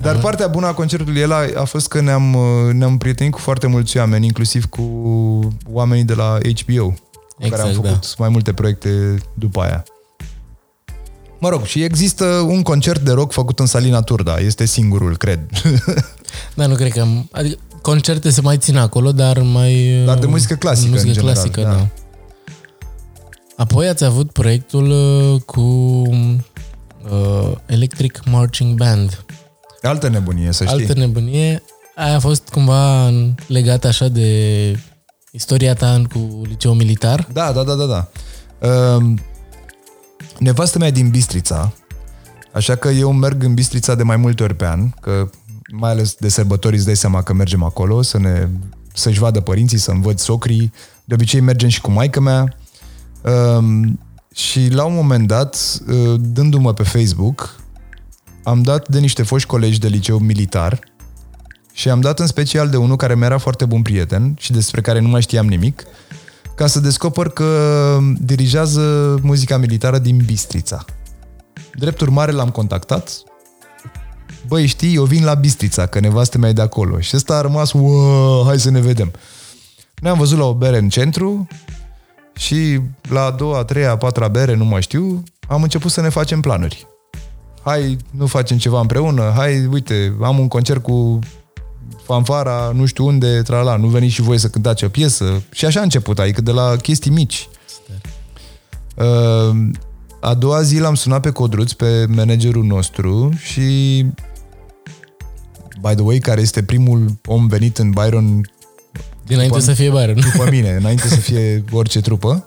Dar partea bună a concertului el a, a fost că ne-am, uh, ne-am prietenit cu foarte mulți oameni, inclusiv cu oamenii de la HBO, cu exact, care am exact, făcut da. mai multe proiecte după aia. Mă rog, și există un concert de rock făcut în Salina Turda. Este singurul, cred. da, nu cred că... Adică concerte se mai țin acolo, dar mai... Dar de muzică clasică, muzică în general, clasică, da. da. Apoi ați avut proiectul uh, cu uh, Electric Marching Band. Altă nebunie, să știi. Altă nebunie. Aia a fost cumva legată așa de istoria ta cu liceu militar? Da, da, da, da, da. Uh, Nevastă mea e din Bistrița, așa că eu merg în Bistrița de mai multe ori pe an, că mai ales de sărbători îți dai seama că mergem acolo să ne, să-și vadă părinții, să-mi văd socrii. De obicei mergem și cu maica mea. Um, și la un moment dat, uh, dându-mă pe Facebook, am dat de niște foști colegi de liceu militar și am dat în special de unul care mi-era foarte bun prieten și despre care nu mai știam nimic, ca să descoper că dirigează muzica militară din Bistrița. Drept urmare l-am contactat. Băi, știi, eu vin la Bistrița, că nevastă mea e de acolo. Și ăsta a rămas, hai să ne vedem. Ne-am văzut la o bere în centru și la a doua, a treia, a patra bere, nu mai știu, am început să ne facem planuri. Hai, nu facem ceva împreună, hai, uite, am un concert cu fanfara, nu știu unde, trala, nu veniți și voi să cântați o piesă. Și așa a început, adică de la chestii mici. Uh, a doua zi l-am sunat pe Codruț, pe managerul nostru și by the way, care este primul om venit în Byron Dinainte după, să fie Byron. După mine, înainte să fie orice trupă.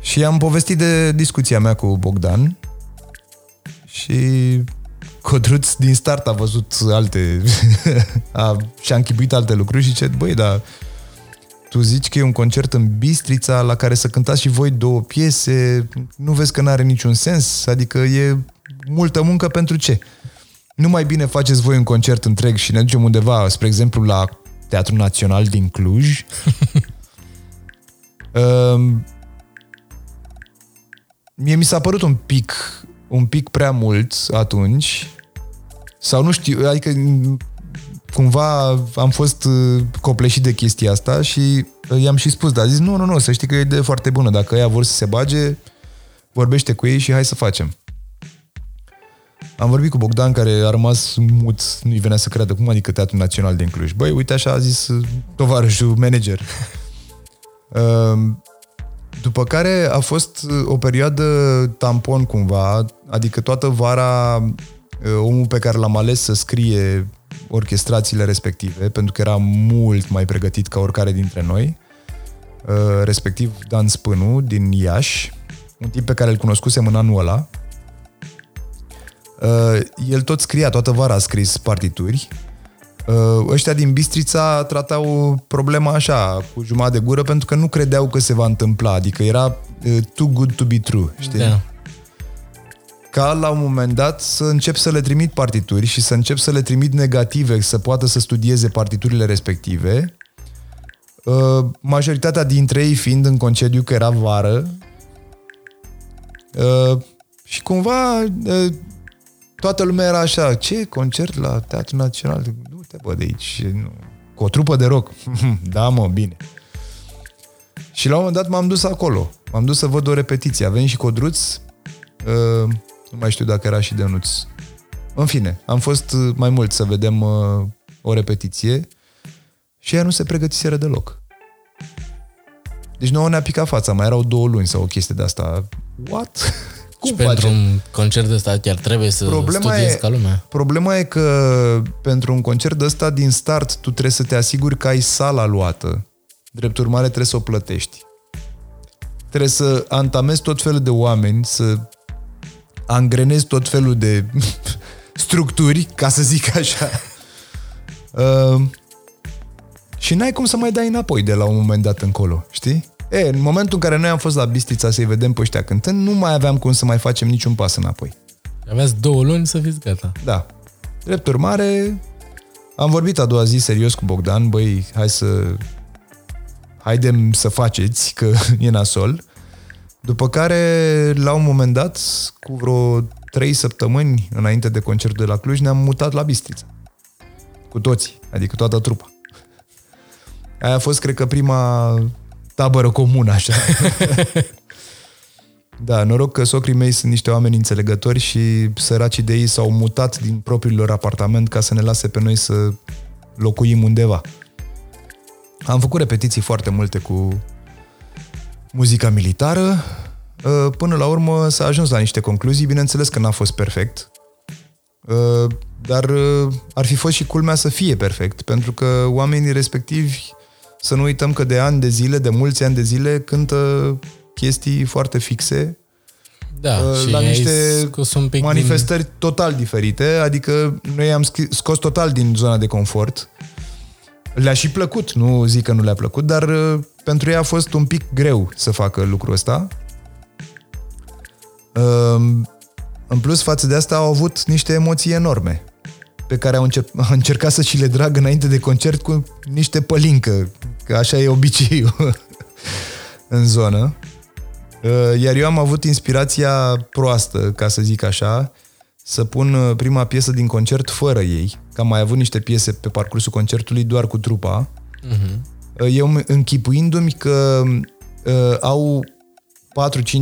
Și am povestit de discuția mea cu Bogdan și Codruț din start a văzut alte, a, și-a închipuit alte lucruri și zice, băi, dar tu zici că e un concert în Bistrița la care să cântați și voi două piese, nu vezi că nu are niciun sens? Adică e multă muncă pentru ce? Nu mai bine faceți voi un concert întreg și ne ducem undeva, spre exemplu, la Teatrul Național din Cluj. um, mie mi s-a părut un pic, un pic prea mult atunci, sau nu știu, adică cumva am fost uh, copleșit de chestia asta și uh, i-am și spus, dar zis, nu, nu, nu, să știi că e de foarte bună. Dacă ea vor să se bage, vorbește cu ei și hai să facem. Am vorbit cu Bogdan, care a rămas mut, nu-i venea să creadă. Cum adică Teatrul Național din Cluj? Băi, uite așa a zis uh, tovarășul manager. După care a fost o perioadă tampon cumva, adică toată vara omul pe care l-am ales să scrie orchestrațiile respective, pentru că era mult mai pregătit ca oricare dintre noi, uh, respectiv Dan Spânu din Iași, un tip pe care îl cunoscusem în anul ăla. Uh, el tot scria, toată vara a scris partituri. Uh, ăștia din Bistrița tratau problema așa, cu jumătate de gură, pentru că nu credeau că se va întâmpla, adică era too good to be true, știi? Da ca la un moment dat să încep să le trimit partituri și să încep să le trimit negative, să poată să studieze partiturile respective. Uh, majoritatea dintre ei fiind în concediu, că era vară. Uh, și cumva uh, toată lumea era așa, ce concert la Teatrul Național? Du-te, bă, de aici. Cu o trupă de rock. da, mă, bine. Și la un moment dat m-am dus acolo. M-am dus să văd o repetiție. Avem și Codruț, uh, nu mai știu dacă era și Dănuț. În fine, am fost uh, mai mult să vedem uh, o repetiție și ea nu se pregătiseră deloc. Deci nouă ne-a picat fața, mai erau două luni sau o chestie de asta. What? Cum și pentru un concert de ăsta chiar trebuie să problema studiezi e, ca lumea. Problema e că pentru un concert de ăsta din start tu trebuie să te asiguri că ai sala luată. Drept urmare trebuie să o plătești. Trebuie să antamezi tot felul de oameni, să angrenezi tot felul de structuri, ca să zic așa. Uh, și n-ai cum să mai dai înapoi de la un moment dat încolo, știi? E, în momentul în care noi am fost la Bistrița să-i vedem pe ăștia cântând, nu mai aveam cum să mai facem niciun pas înapoi. Aveați două luni să fiți gata. Da. Drept urmare, am vorbit a doua zi serios cu Bogdan, băi, hai să... Haidem să faceți, că e nasol. După care, la un moment dat, cu vreo trei săptămâni înainte de concertul de la Cluj, ne-am mutat la Bistrița. Cu toții, adică toată trupa. Aia a fost, cred că, prima tabără comună, așa. da, noroc că socrii mei sunt niște oameni înțelegători și săracii de ei s-au mutat din propriul lor apartament ca să ne lase pe noi să locuim undeva. Am făcut repetiții foarte multe cu muzica militară. Uh, până la urmă s-a ajuns la niște concluzii, bineînțeles că n-a fost perfect, uh, dar uh, ar fi fost și culmea să fie perfect, pentru că oamenii respectivi, să nu uităm că de ani de zile, de mulți ani de zile, cântă chestii foarte fixe Da, uh, și la ai niște scos un pic manifestări din... total diferite, adică noi am scris, scos total din zona de confort. Le-a și plăcut, nu zic că nu le-a plăcut, dar uh, pentru ei a fost un pic greu să facă lucrul ăsta. Uh, în plus, față de asta, au avut niște emoții enorme pe care au încer- au încercat să și le drag înainte de concert cu niște pălincă, că așa e obiceiul în zonă. Uh, Iar eu am avut inspirația proastă, ca să zic așa, să pun uh, prima piesă din concert fără ei, că am mai avut niște piese pe parcursul concertului doar cu trupa. Uh-huh. Eu închipuindu-mi că uh, au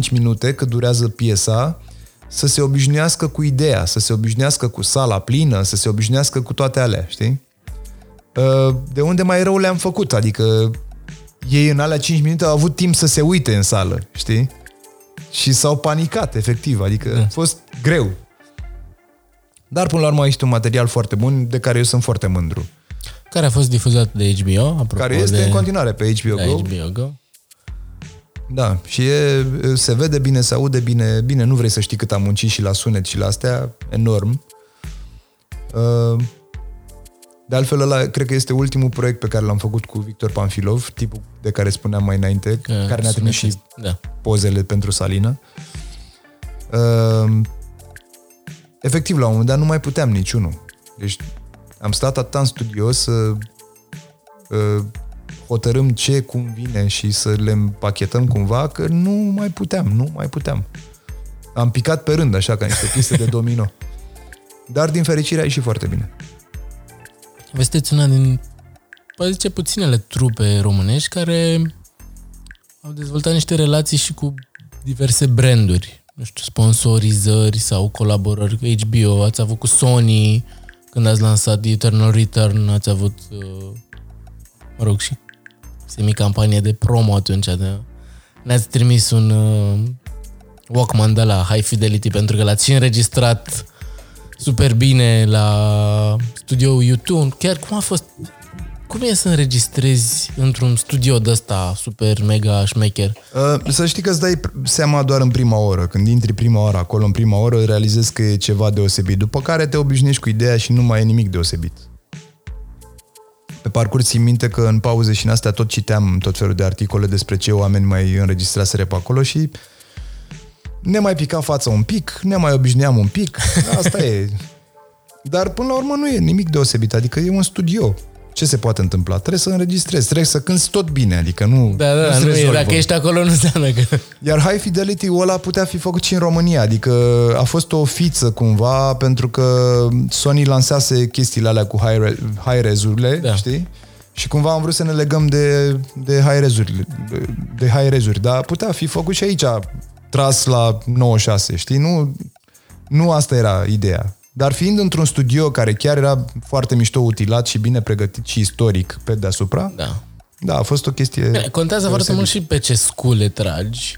4-5 minute cât durează piesa să se obișnuiască cu ideea, să se obișnuiască cu sala plină, să se obișnuiască cu toate alea, știi? Uh, de unde mai rău le-am făcut, adică ei în alea 5 minute au avut timp să se uite în sală, știi? Și s-au panicat, efectiv, adică da. a fost greu. Dar până la urmă este un material foarte bun de care eu sunt foarte mândru. Care a fost difuzat de HBO, apropo Care este de... în continuare pe HBO de Go. HBO Go. Da, și e, se vede bine, se aude bine. Bine, nu vrei să știi cât am muncit și la sunet și la astea, enorm. Uh, De altfel, ăla cred că este ultimul proiect pe care l-am făcut cu Victor Panfilov, tipul de care spuneam mai înainte, Că care ne-a trimis și sunetist, Da. pozele pentru Salina. Uh, efectiv, la un moment dat nu mai puteam niciunul. Deci am stat atât în studio să uh, hotărâm ce, cum vine și să le împachetăm cumva, că nu mai puteam, nu mai puteam. Am picat pe rând, așa, ca niște piste de domino. Dar, din fericire, a ieșit foarte bine. Vă sunteți una din, poate zice, puținele trupe românești care au dezvoltat niște relații și cu diverse branduri. Nu știu, sponsorizări sau colaborări cu HBO, ați avut cu Sony, când ați lansat Eternal Return, ați avut, uh, mă rog, și semi-campanie de promo atunci. De, ne-ați trimis un uh, Walkman de la High Fidelity pentru că l-ați și înregistrat super bine la studioul YouTube. Chiar cum a fost... Cum e să înregistrezi într-un studio de ăsta super mega șmecher? Uh, să știi că îți dai seama doar în prima oră. Când intri prima oră acolo, în prima oră, realizezi că e ceva deosebit. După care te obișnuiești cu ideea și nu mai e nimic deosebit. Pe parcurs țin minte că în pauze și în astea tot citeam tot felul de articole despre ce oameni mai înregistraseră pe acolo și ne mai pica fața un pic, ne mai obișnuiam un pic, asta e. Dar până la urmă nu e nimic deosebit, adică e un studio. Ce se poate întâmpla? Trebuie să înregistrezi, trebuie să cânti tot bine, adică nu Da, da, nu-ți nu e, rezolvă. dacă ești acolo nu înseamnă că... Iar High Fidelity-ul ăla putea fi făcut și în România, adică a fost o fiță cumva, pentru că Sony lansase chestiile alea cu high, re- high rezurile, Da. da. știi? Și cumva am vrut să ne legăm de, de high rezuri, de, de high rezuri, dar putea fi făcut și aici, tras la 96, știi? Nu, nu asta era ideea. Dar fiind într-un studio care chiar era foarte mișto utilat și bine pregătit și istoric pe deasupra, Da. da, a fost o chestie... Bine, Contează foarte deosebită. mult și pe ce scule tragi.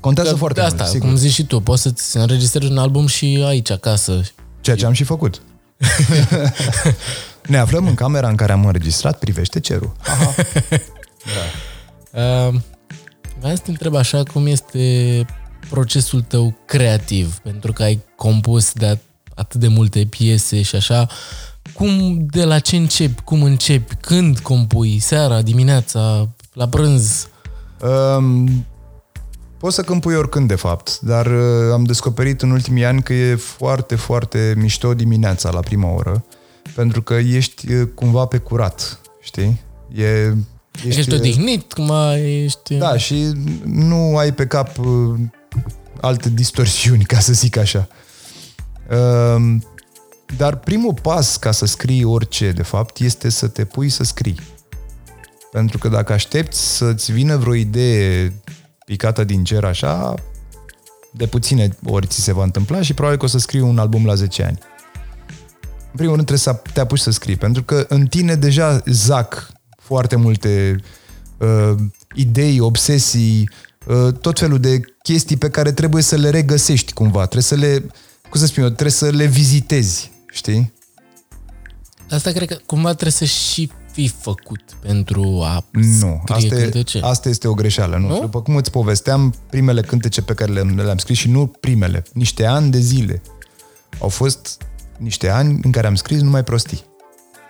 Contează Că foarte de asta, mult, sigur. cum zici și tu, poți să-ți înregistrezi un album și aici, acasă. Ceea ce am și făcut. ne aflăm în camera în care am înregistrat Privește cerul. Aha. Uh, vreau să te întreb așa cum este procesul tău creativ, pentru că ai compus de atât de multe piese și așa. Cum, de la ce începi, cum începi, când compui, seara, dimineața, la prânz? Um, poți să câmpui oricând, de fapt, dar uh, am descoperit în ultimii ani că e foarte, foarte mișto dimineața la prima oră, pentru că ești uh, cumva pe curat, știi? E, Ești, ești uh, odihnit, cum ești... Da, și nu ai pe cap uh, alte distorsiuni, ca să zic așa. Uh, dar primul pas ca să scrii orice, de fapt, este să te pui să scrii. Pentru că dacă aștepți să-ți vină vreo idee picată din cer așa, de puține ori ți se va întâmpla și probabil că o să scrii un album la 10 ani. În primul rând trebuie să te apuci să scrii, pentru că în tine deja zac foarte multe uh, idei, obsesii, uh, tot felul de chestii pe care trebuie să le regăsești cumva, trebuie să le, cum să spun eu, trebuie să le vizitezi, știi? Asta cred că cumva trebuie să și fi făcut pentru a Nu, scrie asta, e, cântece? asta este o greșeală. Nu? Nu? După cum îți povesteam, primele cântece pe care le-am, le-am scris și nu primele, niște ani de zile. Au fost niște ani în care am scris numai prostii.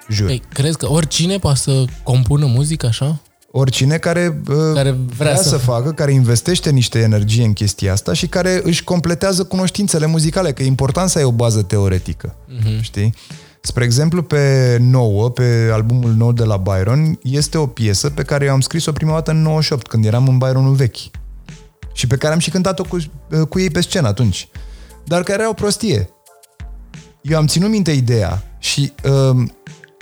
Jur. Ei, crezi că oricine poate să compună muzică așa? Oricine care, uh, Care vrea, vrea să... să- să facă, care investește niște energie în chestia asta și care își completează cunoștințele muzicale, că e important să ai o bază teoretică. Mhm. Știi? Spre exemplu, pe nouă, pe albumul nou de la Byron, este o piesă pe care eu am scris-o prima dată în 98, când eram în Byronul vechi. Și pe care am și cântat-o cu, cu ei pe scenă atunci. Dar care era o prostie. Eu am ținut minte ideea și uh,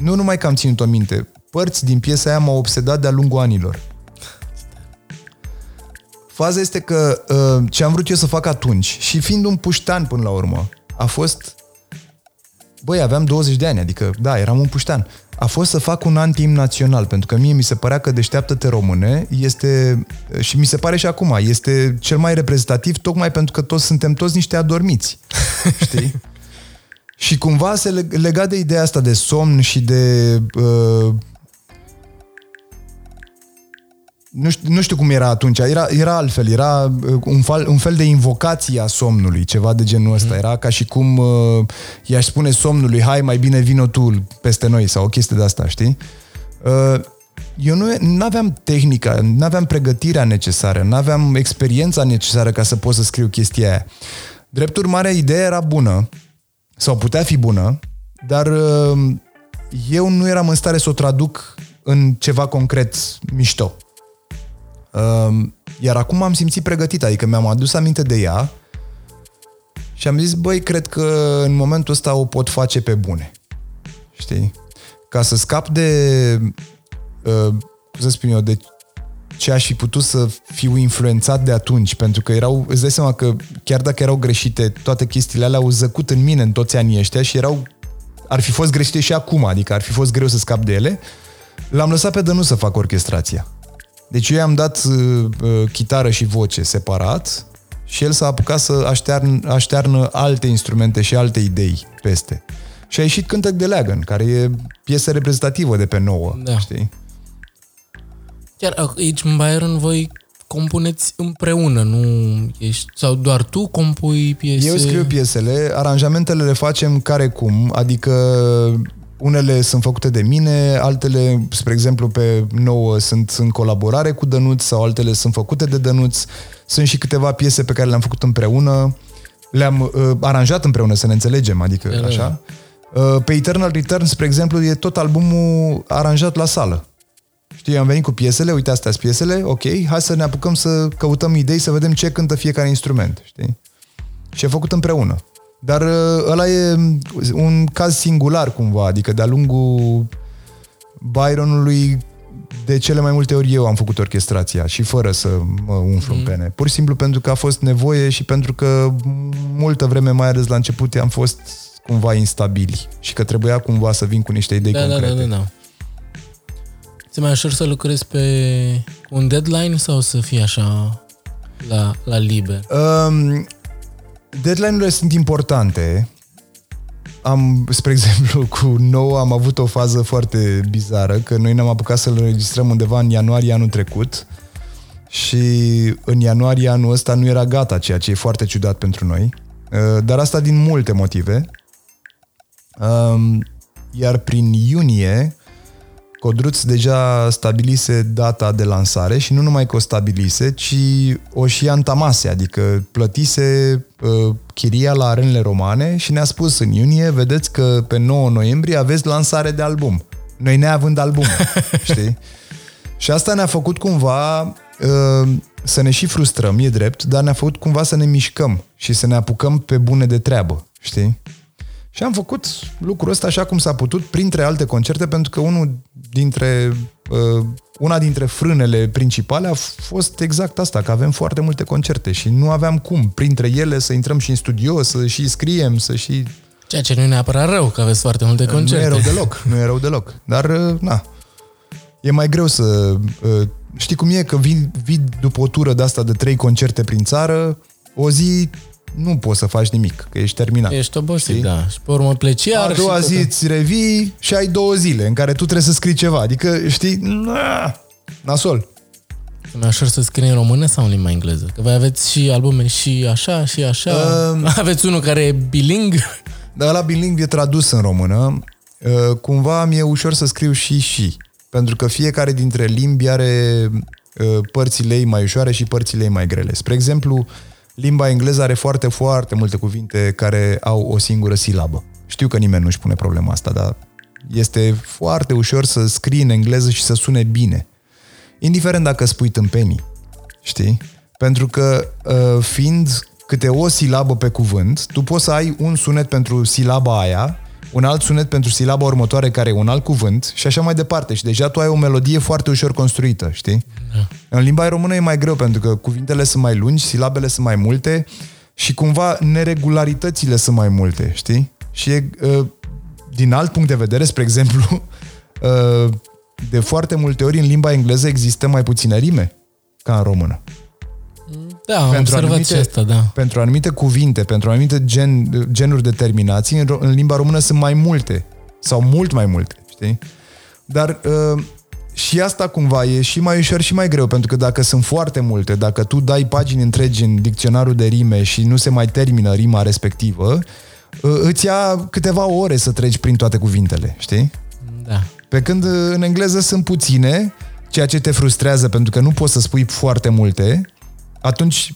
nu numai că am ținut-o minte, părți din piesa aia m-au obsedat de-a lungul anilor. Faza este că uh, ce am vrut eu să fac atunci, și fiind un puștan până la urmă, a fost... Băi, aveam 20 de ani, adică, da, eram un puștan. A fost să fac un anti național, pentru că mie mi se părea că Deșteaptă-te române este, și mi se pare și acum, este cel mai reprezentativ tocmai pentru că toți suntem toți niște adormiți. Știi? Și cumva se leg- lega de ideea asta de somn și de... Uh, nu, știu, nu știu cum era atunci, era, era altfel, era uh, un fel, un fel de invocație a somnului, ceva de genul ăsta. Era ca și cum uh, i-aș spune somnului, hai mai bine vino tu peste noi sau o chestie de asta, știi? Uh, eu nu aveam tehnica, nu aveam pregătirea necesară, nu aveam experiența necesară ca să pot să scriu chestia aia. Drept urmare, ideea era bună, sau putea fi bună, dar uh, eu nu eram în stare să o traduc în ceva concret mișto. Uh, Iar acum am simțit pregătit, adică mi-am adus aminte de ea și am zis, băi, cred că în momentul ăsta o pot face pe bune. Știi? Ca să scap de, uh, cum să spun eu, de ce aș fi putut să fiu influențat de atunci, pentru că erau, îți dai seama că chiar dacă erau greșite, toate chestiile alea au zăcut în mine în toți anii ăștia și erau, ar fi fost greșite și acum, adică ar fi fost greu să scap de ele, l-am lăsat pe Dănuț să fac orchestrația. Deci eu i-am dat uh, uh, chitară și voce separat și el s-a apucat să aștearnă, aștearnă alte instrumente și alte idei peste. Și a ieșit Cântec de Leagăn, care e piesă reprezentativă de pe nouă, Da. știi? Chiar aici în Byron voi compuneți împreună, nu ești... Sau doar tu compui piese? Eu scriu piesele, aranjamentele le facem care cum, adică unele sunt făcute de mine, altele, spre exemplu, pe nouă sunt în colaborare cu Dănuț sau altele sunt făcute de Dănuț. Sunt și câteva piese pe care le-am făcut împreună, le-am uh, aranjat împreună, să ne înțelegem, adică Da, da, așa. Uh, pe Eternal Return, spre exemplu, e tot albumul aranjat la sală. Știi, am venit cu piesele, uite astea sunt piesele, ok, hai să ne apucăm să căutăm idei, să vedem ce cântă fiecare instrument, știi? Și e făcut împreună. Dar uh, ăla e un caz singular cumva, adică de-a lungul Byronului de cele mai multe ori eu am făcut orchestrația și fără să mă umflu în pene. Pur și simplu pentru că a fost nevoie și pentru că multă vreme, mai ales la început, am fost cumva instabili și că trebuia cumva să vin cu niște idei Da, da, concrete. da, da, da. Ți mai ușor să lucrezi pe un deadline sau să fie așa la, la liber? Um, deadline-urile sunt importante. Am, spre exemplu, cu nou am avut o fază foarte bizară, că noi ne-am apucat să-l înregistrăm undeva în ianuarie anul trecut și în ianuarie anul ăsta nu era gata, ceea ce e foarte ciudat pentru noi. Uh, Dar asta din multe motive. Um, Iar prin iunie, Codruț deja stabilise data de lansare și nu numai că o stabilise, ci o și antamase, adică plătise uh, chiria la arenele romane și ne-a spus în iunie, vedeți că pe 9 noiembrie aveți lansare de album. Noi neavând album, știi? Și asta ne-a făcut cumva uh, să ne și frustrăm, e drept, dar ne-a făcut cumva să ne mișcăm și să ne apucăm pe bune de treabă, știi? Și am făcut lucrul ăsta așa cum s-a putut, printre alte concerte, pentru că unul dintre, uh, una dintre frânele principale a fost exact asta, că avem foarte multe concerte și nu aveam cum, printre ele, să intrăm și în studio, să și scriem, să și... Ceea ce nu e neapărat rău, că aveți foarte multe concerte. Nu e rău deloc, nu e rău deloc. Dar, uh, na, e mai greu să... Uh, știi cum e? Că vii, vii după o tură de asta de trei concerte prin țară, o zi nu poți să faci nimic, că ești terminat. Ești obosit, Știi? da. Și pe urmă pleci iar A doua și zi tot- îți revii și ai două zile în care tu trebuie să scrii ceva. Adică, știi, na, nasol. E mai ușor să scrii în română sau în limba engleză? Că voi aveți și albume și așa, și așa. Um. Aveți unul care e biling. Dar ăla bilingv e tradus în română. Uh, Cumva mi-e ușor să scriu și și. Pentru că fiecare dintre limbi are uh, părțile ei mai ușoare și părțile ei mai grele. Spre exemplu, limba engleză are foarte, foarte multe cuvinte care au o singură silabă. Știu că nimeni nu-și pune problema asta, dar este foarte ușor să scrii în engleză și să sune bine. Indiferent dacă spui tâmpenii, știi? Pentru că uh, fiind câte o silabă pe cuvânt, tu poți să ai un sunet pentru silaba aia, un alt sunet pentru silaba următoare care e un alt cuvânt și așa mai departe. Și deja tu ai o melodie foarte ușor construită, știi? Da. În limba română e mai greu pentru că cuvintele sunt mai lungi, silabele sunt mai multe și cumva neregularitățile sunt mai multe, știi? Și e, uh, din alt punct de vedere, spre exemplu, uh, de foarte multe ori în limba engleză există mai puține rime ca în română. Da, am observat și asta, da. pentru anumite cuvinte, pentru anumite gen, genuri de terminații, în, ro- în limba română sunt mai multe sau mult mai multe, știi? Dar uh, și asta cumva e și mai ușor și mai greu, pentru că dacă sunt foarte multe, dacă tu dai pagini întregi în dicționarul de rime și nu se mai termină rima respectivă, uh, îți ia câteva ore să treci prin toate cuvintele, știi? Da. Pe când uh, în engleză sunt puține, ceea ce te frustrează pentru că nu poți să spui foarte multe, atunci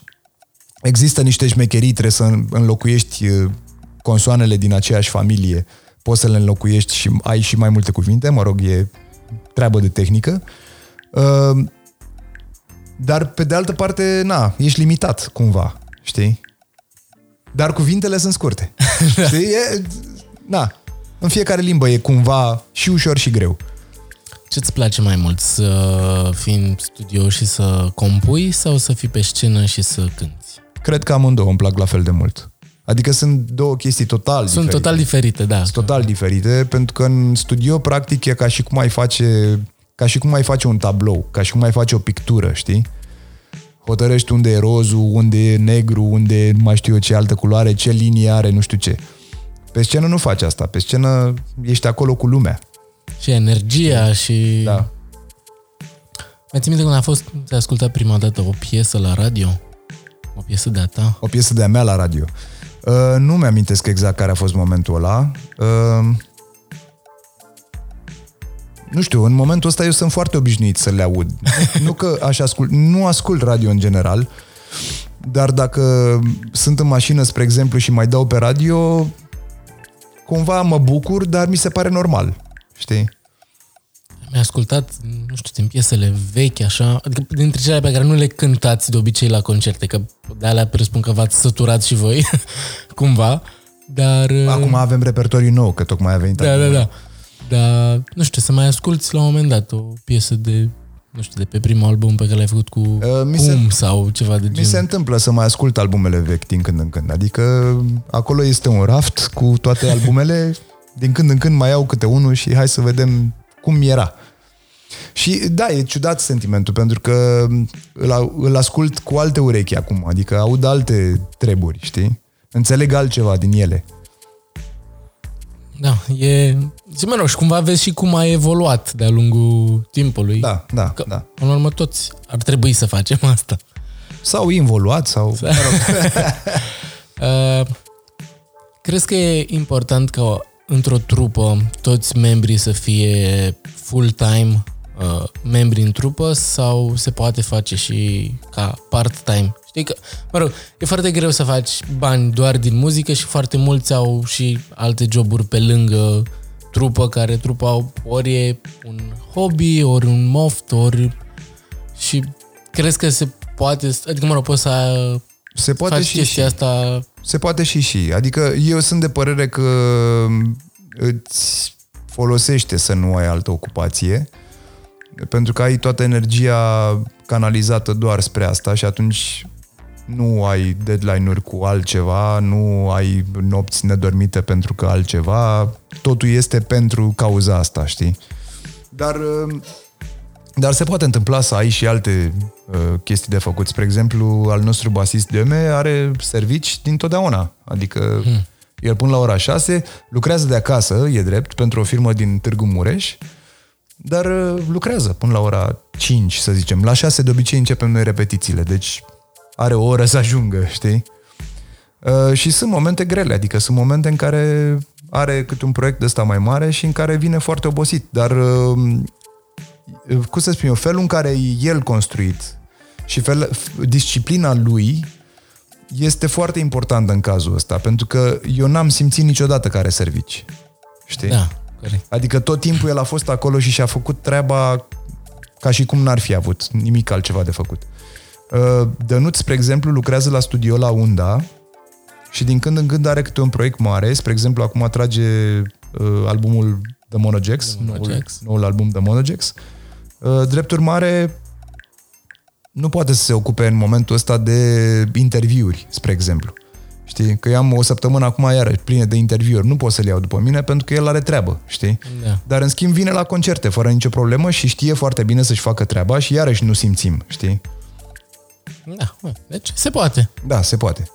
există niște șmecherii, trebuie să înlocuiești uh, consoanele din aceeași familie, poți să le înlocuiești și ai și mai multe cuvinte, mă rog, e treabă de tehnică. Uh, Dar pe de altă parte, na, ești limitat cumva, știi? Dar cuvintele sunt scurte. știi? E, na, în fiecare limbă e cumva și ușor și greu. Ce-ți place mai mult? Să fii în studio și să compui sau să fii pe scenă și să cânti? Cred că amândouă îmi plac la fel de mult. Adică sunt două chestii total Sunt diferite. total diferite, da. Sunt total diferite, pentru că în studio, practic, e ca și cum ai face, ca și cum ai face un tablou, ca și cum ai face o pictură, știi? Hotărăști unde e rozul, unde e negru, unde e mai știu eu ce altă culoare, ce linie are, nu știu ce. Pe scenă nu faci asta. Pe scenă ești acolo cu lumea. Și energia și... Da. Mai ții minte când a fost, ți-ai ascultat prima dată o piesă la radio? O piesă de-a ta? O piesă de-a mea la radio. Uh, nu mi-amintesc exact care a fost momentul ăla. Uh, nu știu, în momentul ăsta eu sunt foarte obișnuit să le aud. nu că aș ascult, nu ascult radio în general, dar dacă sunt în mașină, spre exemplu, și mai dau pe radio, cumva mă bucur, dar mi se pare normal. Știi? Mi-a ascultat, nu știu, din piesele vechi, așa, adică dintre cele pe care nu le cântați de obicei la concerte, că de alea presupun că v-ați săturat și voi, cumva, dar... Acum avem repertoriu nou, că tocmai a venit. Da, da, albumul. da. Dar, nu știu, să mai asculti la un moment dat o piesă de, nu știu, de pe primul album pe care l-ai făcut cu Uh, mi Cum se- sau ceva de Mi genul. se întâmplă să mai ascult albumele vechi din când în când. Adică acolo este un raft cu toate albumele. Din când în când mai iau câte unul și hai să vedem cum era. Și da, e ciudat sentimentul, pentru că îl, îl ascult cu alte urechi acum, adică aud alte treburi, știi? Înțeleg altceva din ele. Da, e... Zi, mă rog, și cumva vezi și cum a evoluat de-a lungul timpului. Da, da, Că, da. În urmă, toți ar trebui să facem asta. Sau involuat, sau... Mă rog, Uh, crezi că e important ca într-o trupă toți membrii să fie full-time uh, membri în trupă sau se poate face și ca part-time? Știi că, mă rog, e foarte greu să faci bani doar din muzică și foarte mulți au și alte joburi pe lângă trupă, care trupa au, ori e un hobby, ori un moft, ori... Și crezi că se poate, adică mă rog, poți să se poate faci și, și chestia asta Se poate și și. Adică eu sunt de părere că îți folosește să nu ai altă ocupație pentru că ai toată energia canalizată doar spre asta și atunci nu ai deadline-uri cu altceva, nu ai nopți nedormite pentru că altceva, totul este pentru cauza asta, știi? Dar Dar se poate întâmpla să ai și alte uh, chestii de făcut. Spre exemplu, al nostru basist Deme are servici din totdeauna. Adică hmm. el până la ora 6 lucrează de acasă, e drept, pentru o firmă din Târgu Mureș, dar uh, lucrează până la ora 5, să zicem. La 6 de obicei începem noi repetițiile, deci are o oră să ajungă, știi? Uh, și sunt momente grele, adică sunt momente în care are câte un proiect ăsta mai mare și în care vine foarte obosit, dar uh, cum să spun eu, felul în care e el construit și fel, disciplina lui este foarte importantă în cazul ăsta, pentru că eu n-am simțit niciodată care servici. Știi? Da, corect. Adică tot timpul el a fost acolo și și-a făcut treaba ca și cum n-ar fi avut nimic altceva de făcut. Uh, Dănuț, spre exemplu, lucrează la studio la Unda și din când în când are câte un proiect mare. Spre exemplu, acum atrage uh, albumul The Monojax, noul, noul album The Monojax. Uh, Uh, drept urmare, nu poate să se ocupe în momentul ăsta de interviuri, spre exemplu. Știi? Că eu am o săptămână acum iarăși plină de interviuri. Nu pot să le iau după mine pentru că el are treabă, știi? Da. Dar în schimb vine la concerte fără nicio problemă și știe foarte bine să-și facă treaba și iarăși nu simțim, știi? Da, deci se poate. Da, se poate.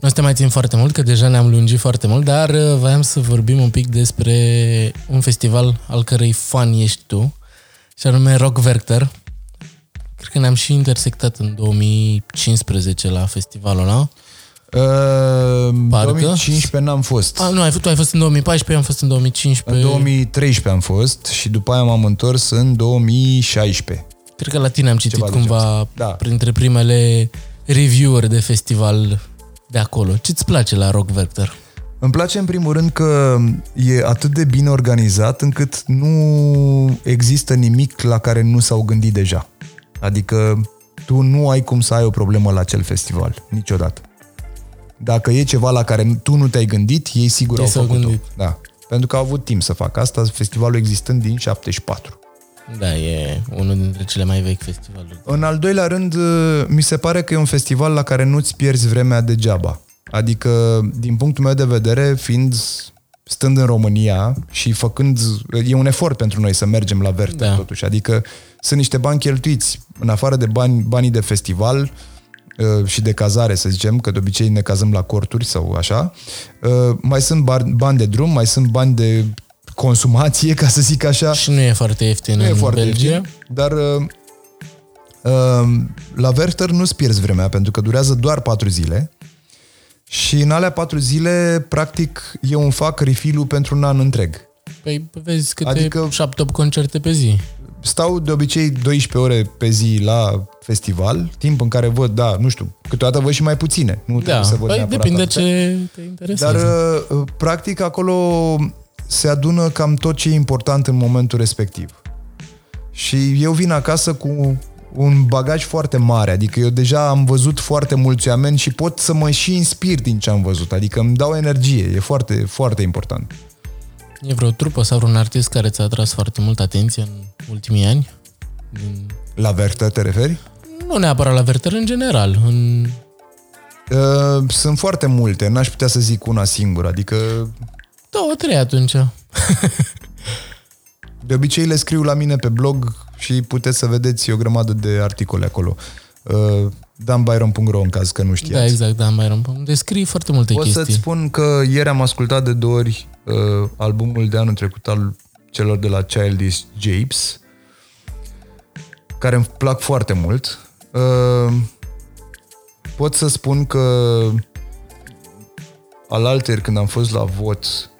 Nu te mai țin foarte mult, că deja ne-am lungit foarte mult, dar uh, voiam să vorbim un pic despre un festival al cărei fan ești tu și anume Rock Werchter. Cred că ne-am și intersectat în 2015 la festivalul ăla. Uh, Parcă? 2015 n-am fost. A, nu, ai, tu ai fost în 2014, eu am fost în 2015. În 2013 am fost și după aia m-am întors în 2016. Cred că la tine am citit Ceva cumva da. printre primele reviewer de festival de acolo. Ce-ți place la Rock Vector? Îmi place în primul rând că e atât de bine organizat încât nu există nimic la care nu s-au gândit deja. Adică tu nu ai cum să ai o problemă la acel festival, niciodată. Dacă e ceva la care tu nu te-ai gândit, ei sigur ei au făcut-o. Da. Pentru că au avut timp să facă asta, festivalul existând din 74. Da, e unul dintre cele mai vechi festivaluri. În al doilea rând, mi se pare că e un festival la care nu-ți pierzi vremea degeaba. Adică, din punctul meu de vedere, fiind stând în România și făcând, e un efort pentru noi să mergem la Verte da. totuși, adică sunt niște bani cheltuiți, în afară de bani, banii de festival uh, și de cazare, să zicem, că de obicei ne cazăm la corturi sau așa, uh, mai sunt bani de drum, mai sunt bani de consumație, ca să zic așa. Și nu e foarte ieftin nu în e foarte Belgia. Ieftin, dar uh, la Werther nu-ți pierzi vremea, pentru că durează doar patru zile și în alea patru zile, practic, eu îmi fac refill pentru un an întreg. Păi vezi câte adică 7 concerte pe zi. Stau de obicei 12 ore pe zi la festival, timp în care văd, da, nu știu, câteodată văd și mai puține. Nu da, să văd păi depinde atâtea. ce te interesează. Dar, uh, practic, acolo se adună cam tot ce e important în momentul respectiv. Și eu vin acasă cu un bagaj foarte mare, adică eu deja am văzut foarte mulți oameni și pot să mă și inspir din ce am văzut, adică îmi dau energie, e foarte, foarte important. E vreo trupă sau vreun artist care ți-a atras foarte mult atenție în ultimii ani? Din... La Vertă te referi? Nu neapărat la Vertă, în general. În... Uh, sunt foarte multe, n-aș putea să zic una singură, adică... Două, trei atunci. De obicei le scriu la mine pe blog și puteți să vedeți o grămadă de articole acolo. Uh, danbyron.ro în caz că nu știați. Da, exact, danbyron.ro. Descrii foarte multe Pot chestii. să-ți spun că ieri am ascultat de două ori uh, albumul de anul trecut al celor de la Childish Japes, care îmi plac foarte mult. Uh, pot să spun că al alter când am fost la vot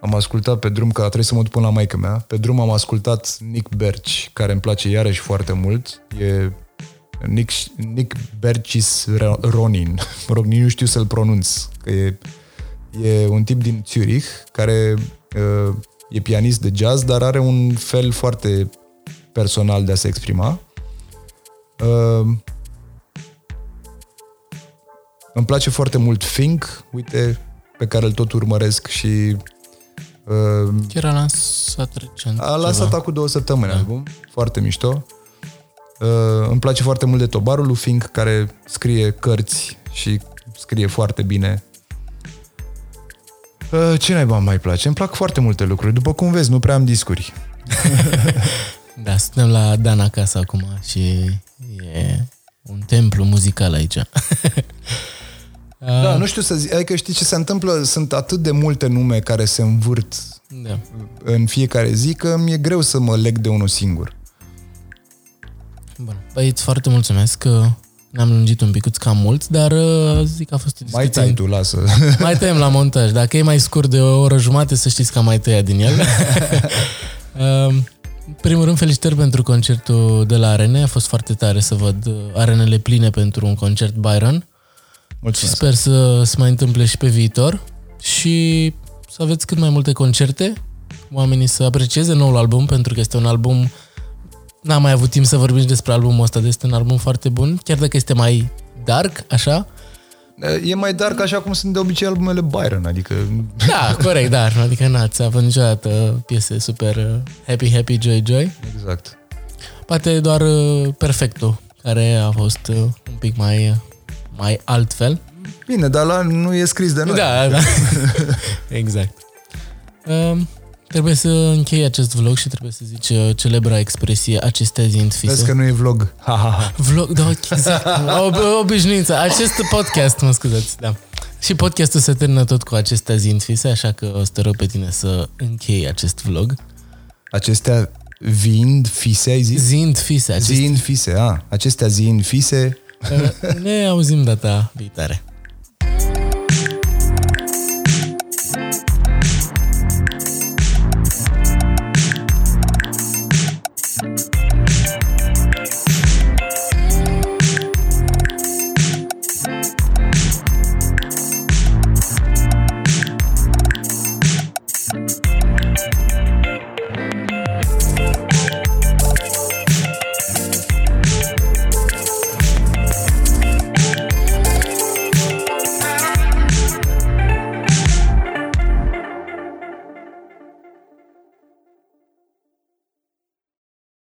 am ascultat pe drum, că a trebuit să mă duc până la maică mea, pe drum am ascultat Nick Berci, care îmi place iarăși foarte mult. E Nick, Nick Bercis Ronin. Mă rog, nici nu știu să-l pronunț. Că e, e un tip din Zurich care uh, e pianist de jazz, dar are un fel foarte personal de a se exprima. Uh, îmi place foarte mult Fink, uite, pe care îl tot urmăresc și Uh, Chiar a lansat recent A lansat acum două săptămâni da. album, foarte mișto. Uh, îmi place foarte mult de Tobarul lui Fink, care scrie cărți și scrie foarte bine. Uh, ce naiba mai place? Îmi plac foarte multe lucruri. După cum vezi, nu prea am discuri. Da, suntem la Dan acasă acum și e un templu muzical aici. Da, nu știu să zic, adică știi ce se întâmplă? Sunt atât de multe nume care se învârt Da. în fiecare zi că mi-e greu să mă leg de unul singur. Bun. Păi îți foarte mulțumesc că ne-am lungit un pic cam mult, dar uh, zic că a fost o Mai discuție... tai tu, lasă. Mai tăiem la montaj. Dacă e mai scurt de o oră jumate, să știți că am mai tăiat din el. Um, În primul rând, felicitări pentru concertul de la Arene. A fost foarte tare să văd uh, arenele pline pentru un concert Byron. Și Mulțumesc. sper să se mai întâmple și pe viitor. Și să aveți cât mai multe concerte, oamenii să aprecieze noul album, pentru că este un album... N-am mai avut timp să vorbim și despre albumul ăsta, dar este un album foarte bun, chiar dacă este mai dark, așa. E mai dark așa cum sunt de obicei albumele Byron, adică Da, corect, dar adică n-ați avut niciodată piese super uh, happy, happy, joy, joy. exact. Poate doar uh, Perfecto, care a fost uh, un pic mai, uh, mai altfel. Bine, dar la nu e scris de noi. Da, da. exact. Um, trebuie să închei acest vlog și trebuie să zici uh, celebra expresie acestea zind fise. Vezi că nu e vlog. Ha, ha, ha. Vlog, da, exact. Ob, obișnuință. Acest podcast, mă scuzați, da. Și podcastul se termină tot cu acestea zind fise, așa că o să te rog pe tine să închei acest vlog. Acestea vind fise, ai zis? Zind fise. Acest... Zind fise, a. Acestea zind fise. Uh, ne auzim data viitoare.